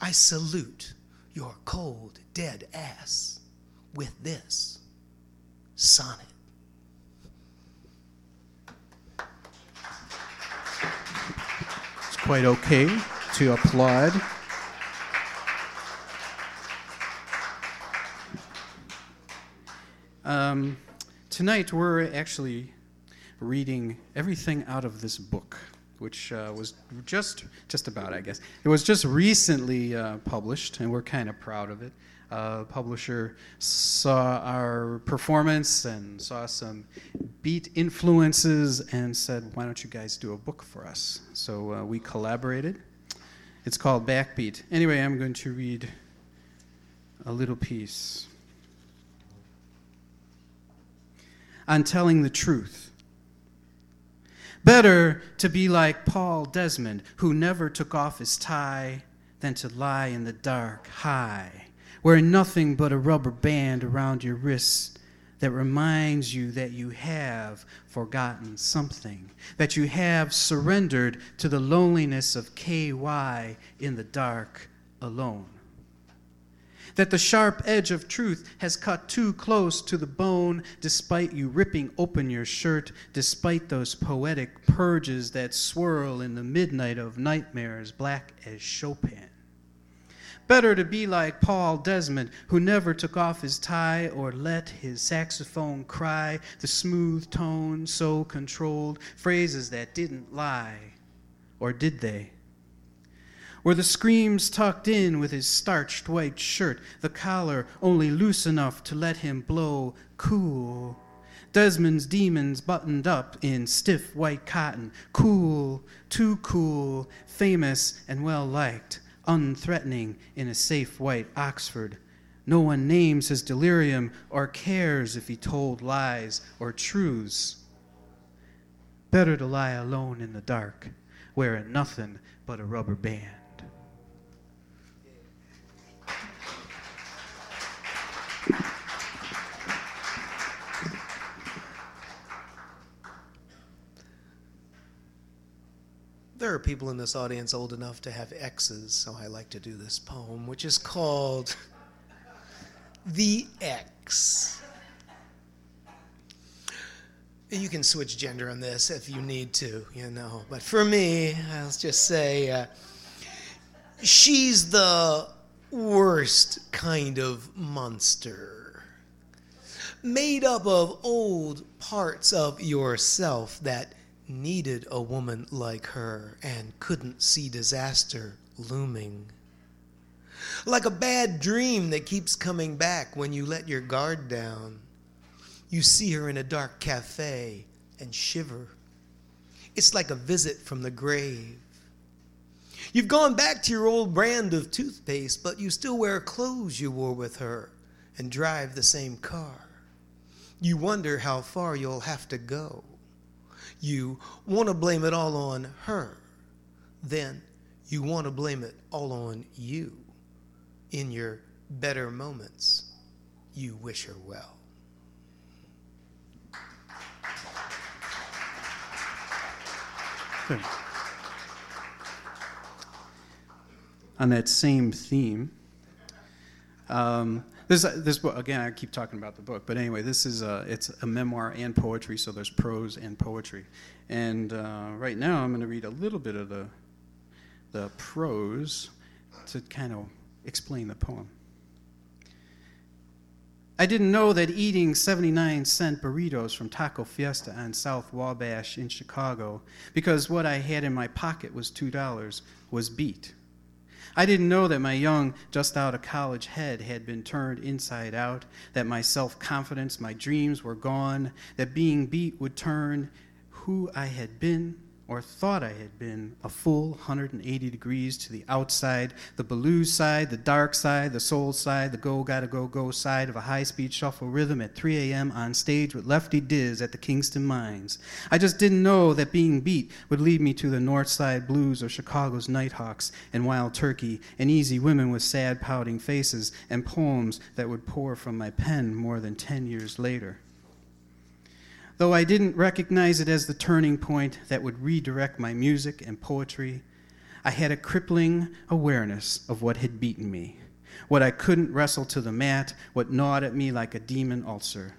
I salute your cold, dead ass with this sonnet.
It's quite okay to applaud. Um, tonight we're actually reading everything out of this book, which uh, was just just about, I guess, it was just recently uh, published, and we're kind of proud of it. Uh, publisher saw our performance and saw some beat influences and said, "Why don't you guys do a book for us?" So uh, we collaborated. It's called Backbeat. Anyway, I'm going to read a little piece on telling the truth. Better to be like Paul Desmond, who never took off his tie, than to lie in the dark, high, wearing nothing but a rubber band around your wrist that reminds you that you have forgotten something, that you have surrendered to the loneliness of KY in the dark alone that the sharp edge of truth has cut too close to the bone, despite you ripping open your shirt, despite those poetic purges that swirl in the midnight of nightmares, black as Chopin. Better to be like Paul Desmond, who never took off his tie or let his saxophone cry, the smooth tone so controlled, phrases that didn't lie. Or did they? Were the screams tucked in with his starched white shirt, the collar only loose enough to let him blow cool? Desmond's demons buttoned up in stiff white cotton, cool, too cool, famous and well liked, unthreatening in a safe white Oxford. No one names his delirium or cares if he told lies or truths. Better to lie alone in the dark, wearing nothing but a rubber band.
There are people in this audience old enough to have exes, so I like to do this poem, which is called The X. You can switch gender on this if you need to, you know. But for me, I'll just say uh, She's the worst kind of monster. Made up of old parts of yourself that needed a woman like her and couldn't see disaster looming. Like a bad dream that keeps coming back when you let your guard down. You see her in a dark cafe and shiver. It's like a visit from the grave. You've gone back to your old brand of toothpaste, but you still wear clothes you wore with her and drive the same car. You wonder how far you'll have to go. You want to blame it all on her. Then you want to blame it all on you. In your better moments, you wish her well.
Good. On that same theme, um, this this book again. I keep talking about the book, but anyway, this is a it's a memoir and poetry, so there's prose and poetry. And uh, right now, I'm going to read a little bit of the the prose to kind of explain the poem. I didn't know that eating 79 cent burritos from Taco Fiesta on South Wabash in Chicago, because what I had in my pocket was $2, was beat. I didn't know that my young, just out of college head had been turned inside out, that my self confidence, my dreams were gone, that being beat would turn who I had been or thought I had been a full 180 degrees to the outside, the blues side, the dark side, the soul side, the go gotta go go side of a high speed shuffle rhythm at 3 a.m. on stage with Lefty Diz at the Kingston Mines. I just didn't know that being beat would lead me to the North Side Blues or Chicago's Nighthawks and Wild Turkey and easy women with sad pouting faces and poems that would pour from my pen more than 10 years later though I didn't recognize it as the turning point that would redirect my music and poetry, I had a crippling awareness of what had beaten me, what I couldn't wrestle to the mat, what gnawed at me like a demon ulcer.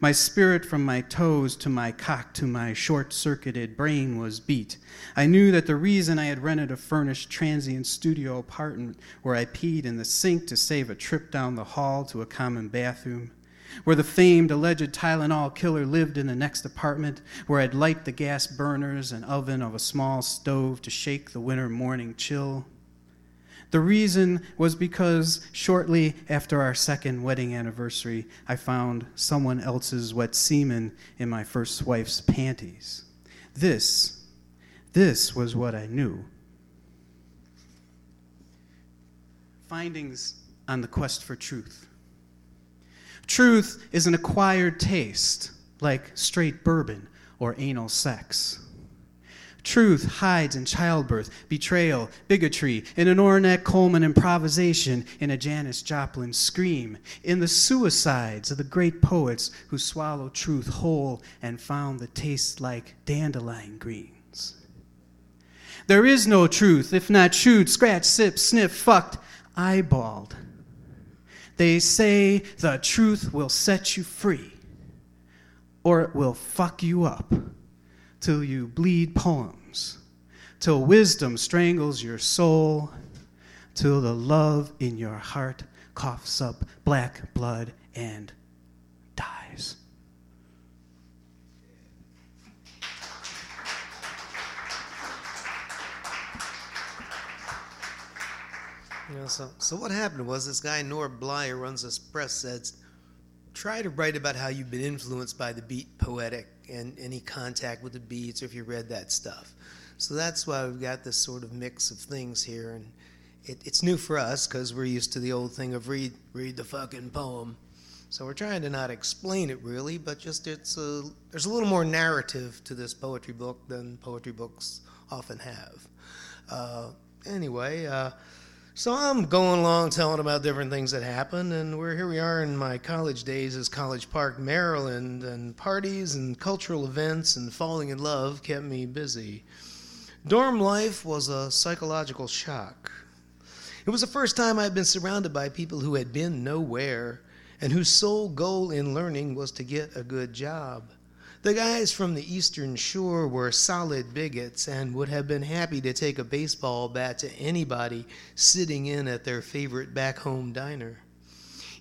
My spirit from my toes to my cock to my short circuited brain was beat. I knew that the reason I had rented a furnished transient studio apartment where I peed in the sink to save a trip down the hall to a common bathroom where the famed alleged Tylenol killer lived in the next apartment, where I'd light the gas burners and oven of a small stove to shake the winter morning chill. The reason was because shortly after our second wedding anniversary, I found someone else's wet semen in my first wife's panties. This, this was what I knew. Findings on the quest for truth. Truth is an acquired taste, like straight bourbon or anal sex. Truth hides in childbirth, betrayal, bigotry, in an Ornette Coleman improvisation, in a Janis Joplin scream, in the suicides of the great poets who swallowed truth whole and found the taste like dandelion greens. There is no truth if not chewed, scratched, sipped, sniffed, fucked, eyeballed. They say the truth will set you free, or it will fuck you up till you bleed poems, till wisdom strangles your soul, till the love in your heart coughs up black blood and
So so what happened was this guy Norb Blei runs this press said, try to write about how you've been influenced by the beat poetic and any contact with the beats, or if you read that stuff. So that's why we've got this sort of mix of things here, and it, it's new for us because we're used to the old thing of read read the fucking poem. So we're trying to not explain it really, but just it's a, there's a little more narrative to this poetry book than poetry books often have. Uh, anyway. Uh, so I'm going along telling about different things that happened, and we're here we are in my college days as College Park, Maryland, and parties and cultural events and falling in love kept me busy. Dorm life was a psychological shock. It was the first time I'd been surrounded by people who had been nowhere and whose sole goal in learning was to get a good job. The guys from the Eastern Shore were solid bigots and would have been happy to take a baseball bat to anybody sitting in at their favorite back home diner.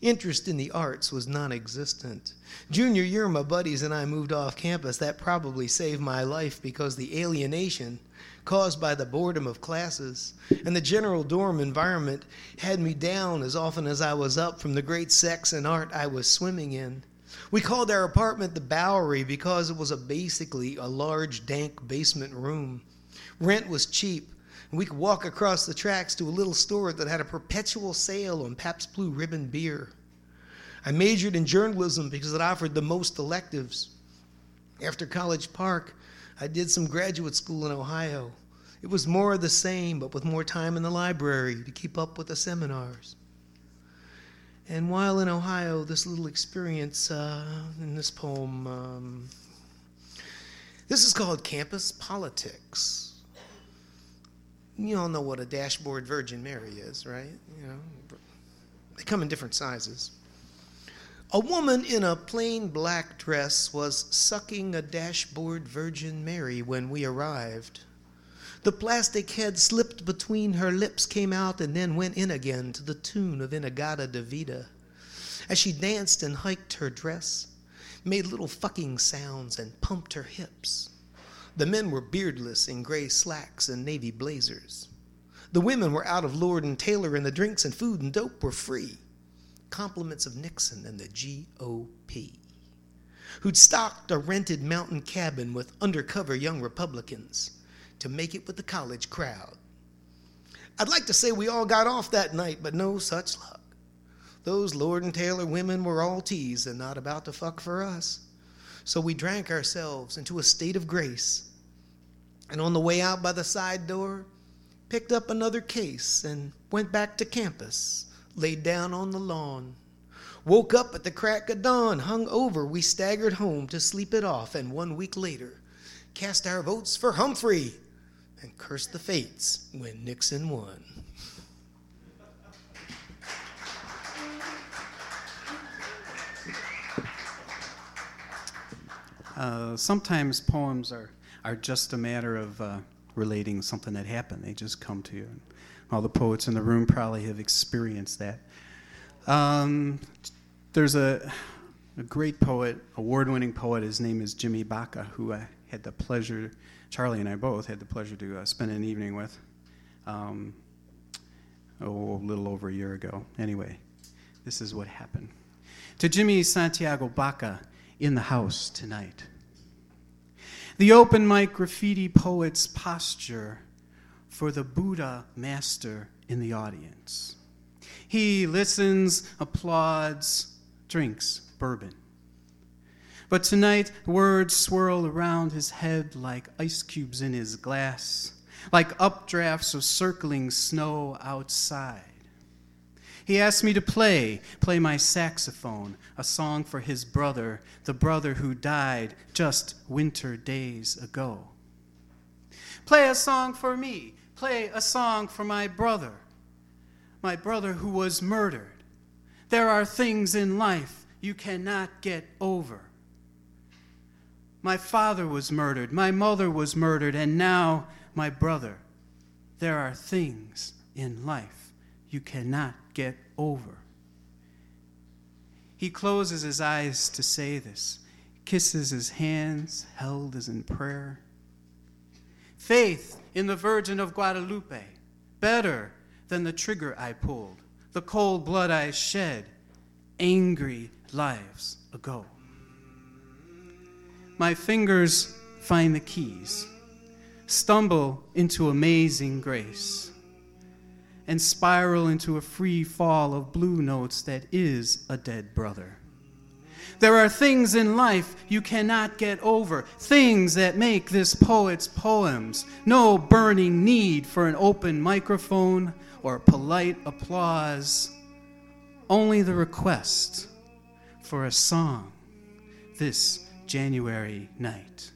Interest in the arts was non existent. Junior year, my buddies and I moved off campus. That probably saved my life because the alienation caused by the boredom of classes and the general dorm environment had me down as often as I was up from the great sex and art I was swimming in. We called our apartment the Bowery because it was a basically a large, dank basement room. Rent was cheap, and we could walk across the tracks to a little store that had a perpetual sale on Pabst Blue Ribbon beer. I majored in journalism because it offered the most electives. After College Park, I did some graduate school in Ohio. It was more of the same, but with more time in the library to keep up with the seminars. And while in Ohio, this little experience uh, in this poem, um, this is called campus politics. You all know what a dashboard Virgin Mary is, right? You know, they come in different sizes. A woman in a plain black dress was sucking a dashboard Virgin Mary when we arrived. The plastic head slipped between her lips, came out, and then went in again to the tune of In-A-Gadda-Da-Vida. As she danced and hiked her dress, made little fucking sounds, and pumped her hips. The men were beardless in gray slacks and navy blazers. The women were out of Lord and Taylor, and the drinks and food and dope were free. Compliments of Nixon and the GOP, who'd stocked a rented mountain cabin with undercover young Republicans to make it with the college crowd. I'd like to say we all got off that night, but no such luck. Those Lord and Taylor women were all teased and not about to fuck for us. So we drank ourselves into a state of grace. And on the way out by the side door, picked up another case and went back to campus, laid down on the lawn. Woke up at the crack of dawn, hung over, we staggered home to sleep it off, and one week later, cast our votes for Humphrey and curse the fates when Nixon won.
Uh, sometimes poems are, are just a matter of uh, relating something that happened. They just come to you. All the poets in the room probably have experienced that. Um, there's a, a great poet, award winning poet. His name is Jimmy Baca, who I had the pleasure, Charlie and I both had the pleasure to uh, spend an evening with um, oh, a little over a year ago. Anyway, this is what happened. To Jimmy Santiago Baca, in the house tonight. The open mic graffiti poet's posture for the Buddha master in the audience. He listens, applauds, drinks bourbon. But tonight, words swirl around his head like ice cubes in his glass, like updrafts of circling snow outside. He asked me to play, play my saxophone, a song for his brother, the brother who died just winter days ago. Play a song for me, play a song for my brother, my brother who was murdered. There are things in life you cannot get over. My father was murdered, my mother was murdered, and now my brother. There are things in life you cannot get over. He closes his eyes to say this, kisses his hands held as in prayer. Faith in the Virgin of Guadalupe, better than the trigger I pulled, the cold blood I shed, angry lives ago. My fingers find the keys, stumble into amazing grace and spiral into a free fall of blue notes that is a dead brother. There are things in life you cannot get over, things that make this poet's poems. No burning need for an open microphone or polite applause, only the request for a song this January night.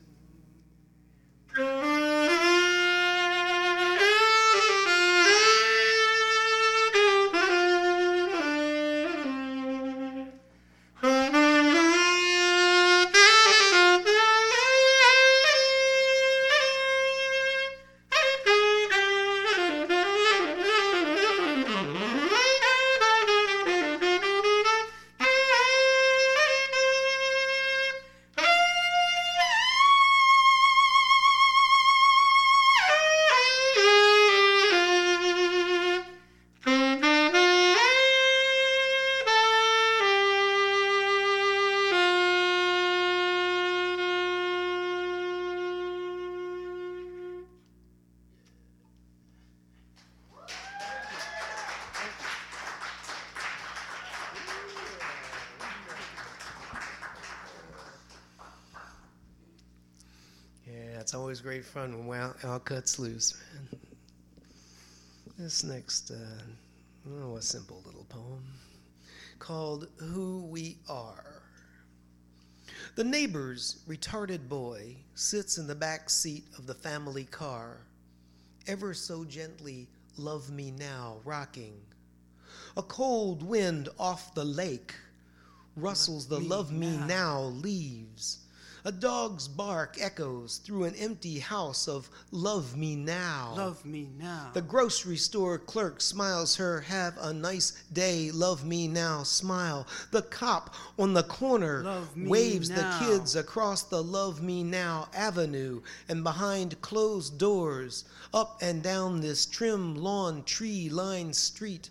Fun when Al, Al cuts loose, man. This next, uh, oh, a simple little poem called Who We Are. The neighbor's retarded boy sits in the back seat of the family car, ever so gently, love me now, rocking. A cold wind off the lake rustles the love me now leaves. A dog's bark echoes through an empty house of love me now.
Love me now.
The grocery store clerk smiles her, have a nice day, love me now, smile. The cop on the corner waves
now.
the kids across the love me now avenue and behind closed doors, up and down this trim lawn tree lined street.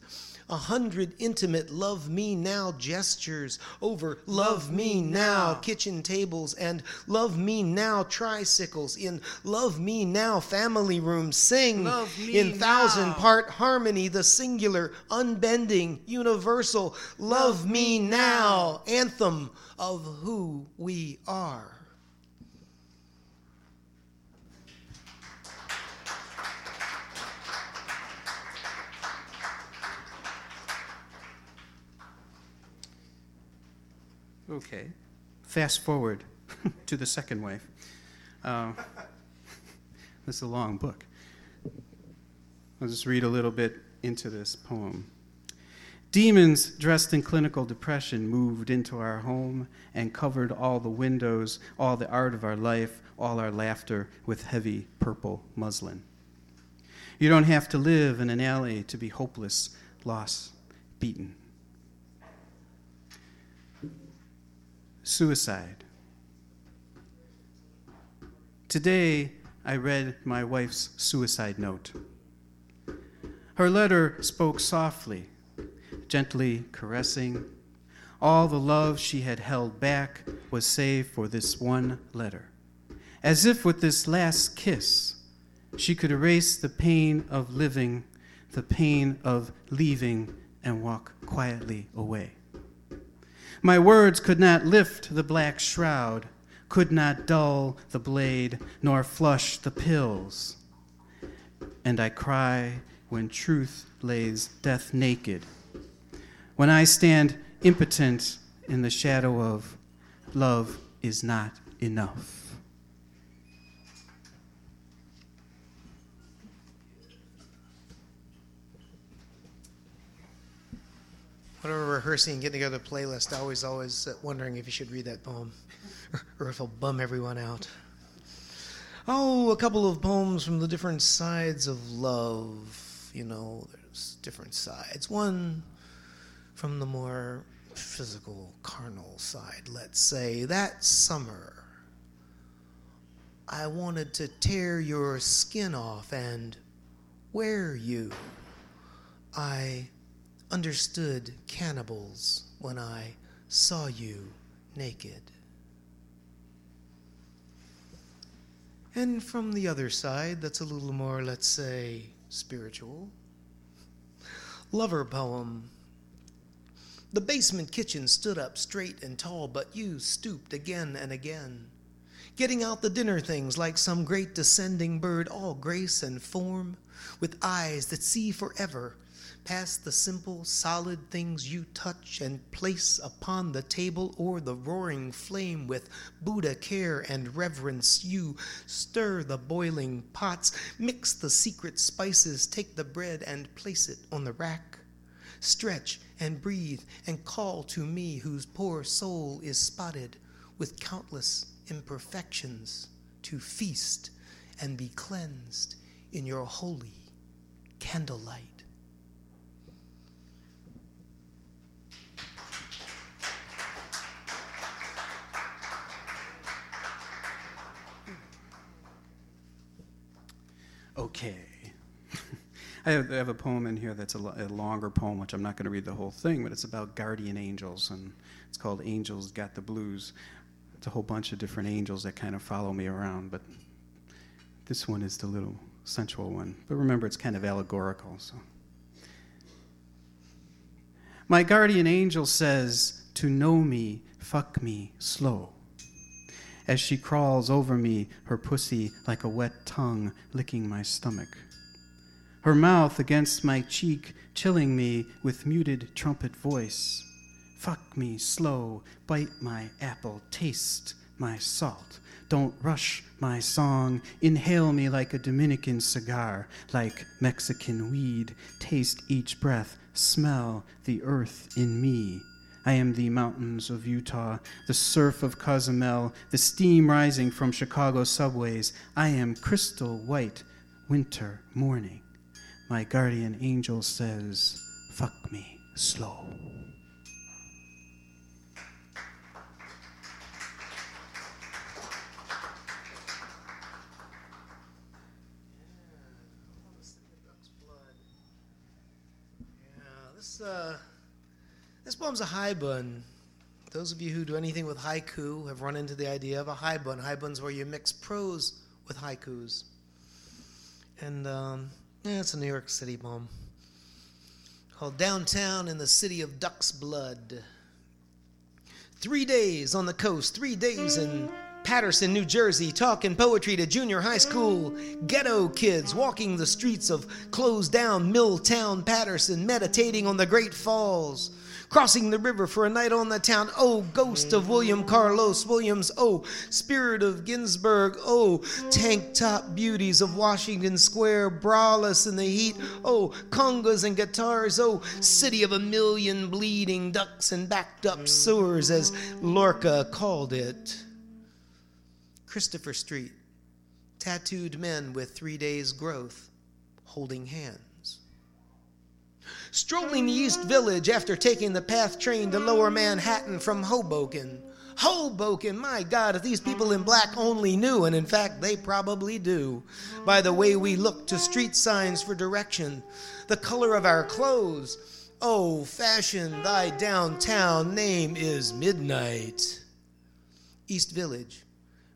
A hundred intimate love me now gestures over love, me now kitchen tables and love me now tricycles in love me now family rooms sing
Love me
in thousand
now.
part harmony the singular unbending universal love me now anthem of who we are
Okay. Fast forward to the second wave. Uh, this is a long book. I'll just read a little bit into this poem. Demons dressed in clinical depression moved into our home and covered all the windows, all the art of our life, all our laughter with heavy purple muslin. You don't have to live in an alley to be hopeless, lost, beaten. Suicide. Today, I read my wife's suicide note. Her letter spoke softly, gently caressing. All the love she had held back was saved for this one letter. As if with this last kiss, she could erase the pain of living, the pain of leaving, and walk quietly away. My words could not lift the black shroud, could not dull the blade, nor flush the pills. And I cry when truth lays death naked, when I stand impotent in the shadow of love is not enough.
When we're rehearsing and getting together a playlist, I was always uh, wondering if you should read that poem or if it'll bum everyone out. Oh, a couple of poems from the different sides of love. You know, there's different sides. One from the more physical, carnal side, let's say. That summer, I wanted to tear your skin off and wear you. I understood cannibals when I saw you naked. And from the other side, that's a little more, let's say, spiritual. Lover poem. The basement kitchen stood up straight and tall, but you stooped again and again. Getting out the dinner things like some great descending bird, all grace and form, with eyes that see forever past the simple, solid things you touch and place upon the table or the roaring flame with Buddha care and reverence. You stir the boiling pots, mix the secret spices, take the bread and place it on the rack. Stretch and breathe and call to me, whose poor soul is spotted with countless imperfections, to feast and be cleansed in your holy candlelight.
Okay. I have, I have a poem in here that's a, a longer poem, which I'm not going to read the whole thing, but it's about guardian angels, and it's called Angels Got the Blues. It's a whole bunch of different angels that kind of follow me around, but this one is the little sensual one. But remember, it's kind of allegorical, so. My guardian angel says, To know me, fuck me slow. As she crawls over me, her pussy like a wet tongue licking my stomach. Her mouth against my cheek, chilling me with muted trumpet voice. Fuck me slow, bite my apple, taste my salt. Don't rush my song, inhale me like a Dominican cigar, like Mexican weed. Taste each breath, smell the earth in me. I am the mountains of Utah, the surf of Cozumel, the steam rising from Chicago subways. I am crystal white, winter morning. My guardian angel says, Fuck me slow.
Yeah, this uh, this poem's a haibun. Those of you who do anything with haiku have run into the idea of a haibun. Haibun's where you mix prose with haikus. And um, yeah, it's a New York City poem called Downtown in the City of Duck's Blood. Three days on the coast, three days in Paterson, New Jersey, talking poetry to junior high school ghetto kids walking the streets of closed down Milltown, Paterson, meditating on the Great Falls. Crossing the river for a night on the town. Oh, ghost of William Carlos Williams. Oh, spirit of Ginsberg. Oh, tank top beauties of Washington Square, braless in the heat. Oh, congas and guitars. Oh, city of a million bleeding ducks and backed up sewers, as Lorca called it. Christopher Street, tattooed men with three days' growth holding hands. Strolling the East Village after taking the PATH train to Lower Manhattan from Hoboken. Hoboken, my God, if these people in black only knew, and in fact they probably do, by the way we look to street signs for direction, the color of our clothes. Oh, fashion, thy downtown name is midnight. East Village,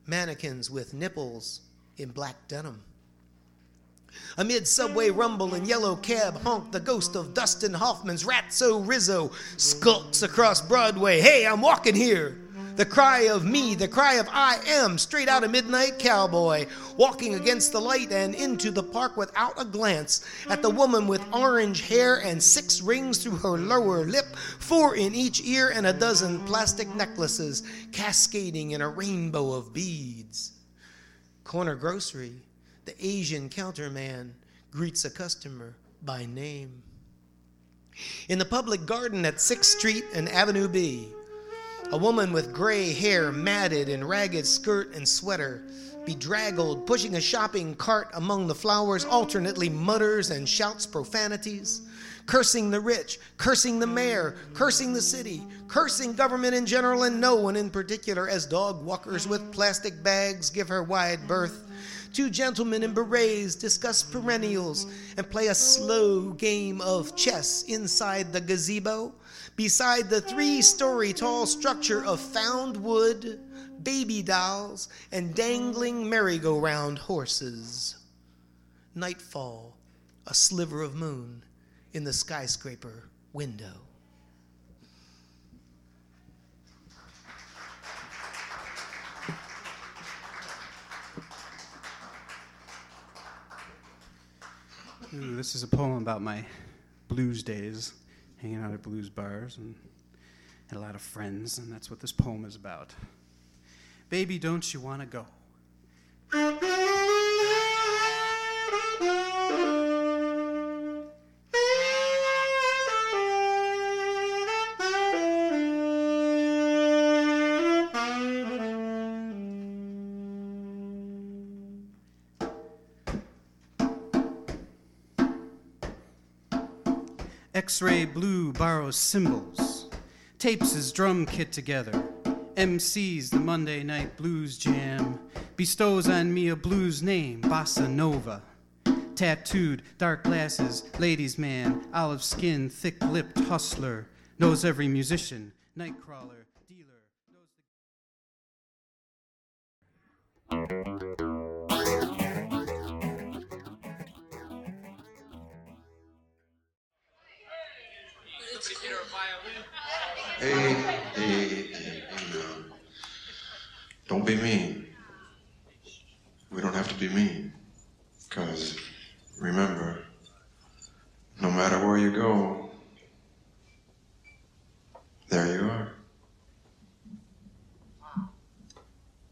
mannequins with nipples in black denim. Amid subway rumble and yellow cab honk, the ghost of Dustin Hoffman's Ratso Rizzo skulks across Broadway. Hey, I'm walking here. The cry of me, the cry of I am, straight out of Midnight Cowboy, walking against the light and into the park without a glance at the woman with orange hair and six rings through her lower lip, four in each ear, and a dozen plastic necklaces cascading in a rainbow of beads. Corner grocery, the Asian counterman greets a customer by name. In the public garden at 6th Street and Avenue B, a woman with gray hair matted in ragged skirt and sweater, bedraggled, pushing a shopping cart among the flowers, alternately mutters and shouts profanities, cursing the rich, cursing the mayor, cursing the city, cursing government in general and no one in particular, as dog walkers with plastic bags give her wide berth. Two gentlemen in berets discuss perennials and play a slow game of chess inside the gazebo beside the three story tall structure of found wood, baby dolls, and dangling merry go round horses. Nightfall, a sliver of moon in the skyscraper window.
Ooh, this is a poem about my blues days, hanging out at blues bars and had a lot of friends, and that's what this poem is about. Baby, don't you want to go? X ray blue borrows cymbals, tapes his drum kit together, MCs the Monday night blues jam, bestows on me a blues name, Bossa Nova. Tattooed, dark glasses, ladies' man, olive skin, thick lipped hustler, knows every musician, nightcrawler, dealer.
Hey, Hey, hey, no. Don't be mean. We don't have to be mean. Because remember, no matter where you go, there you are.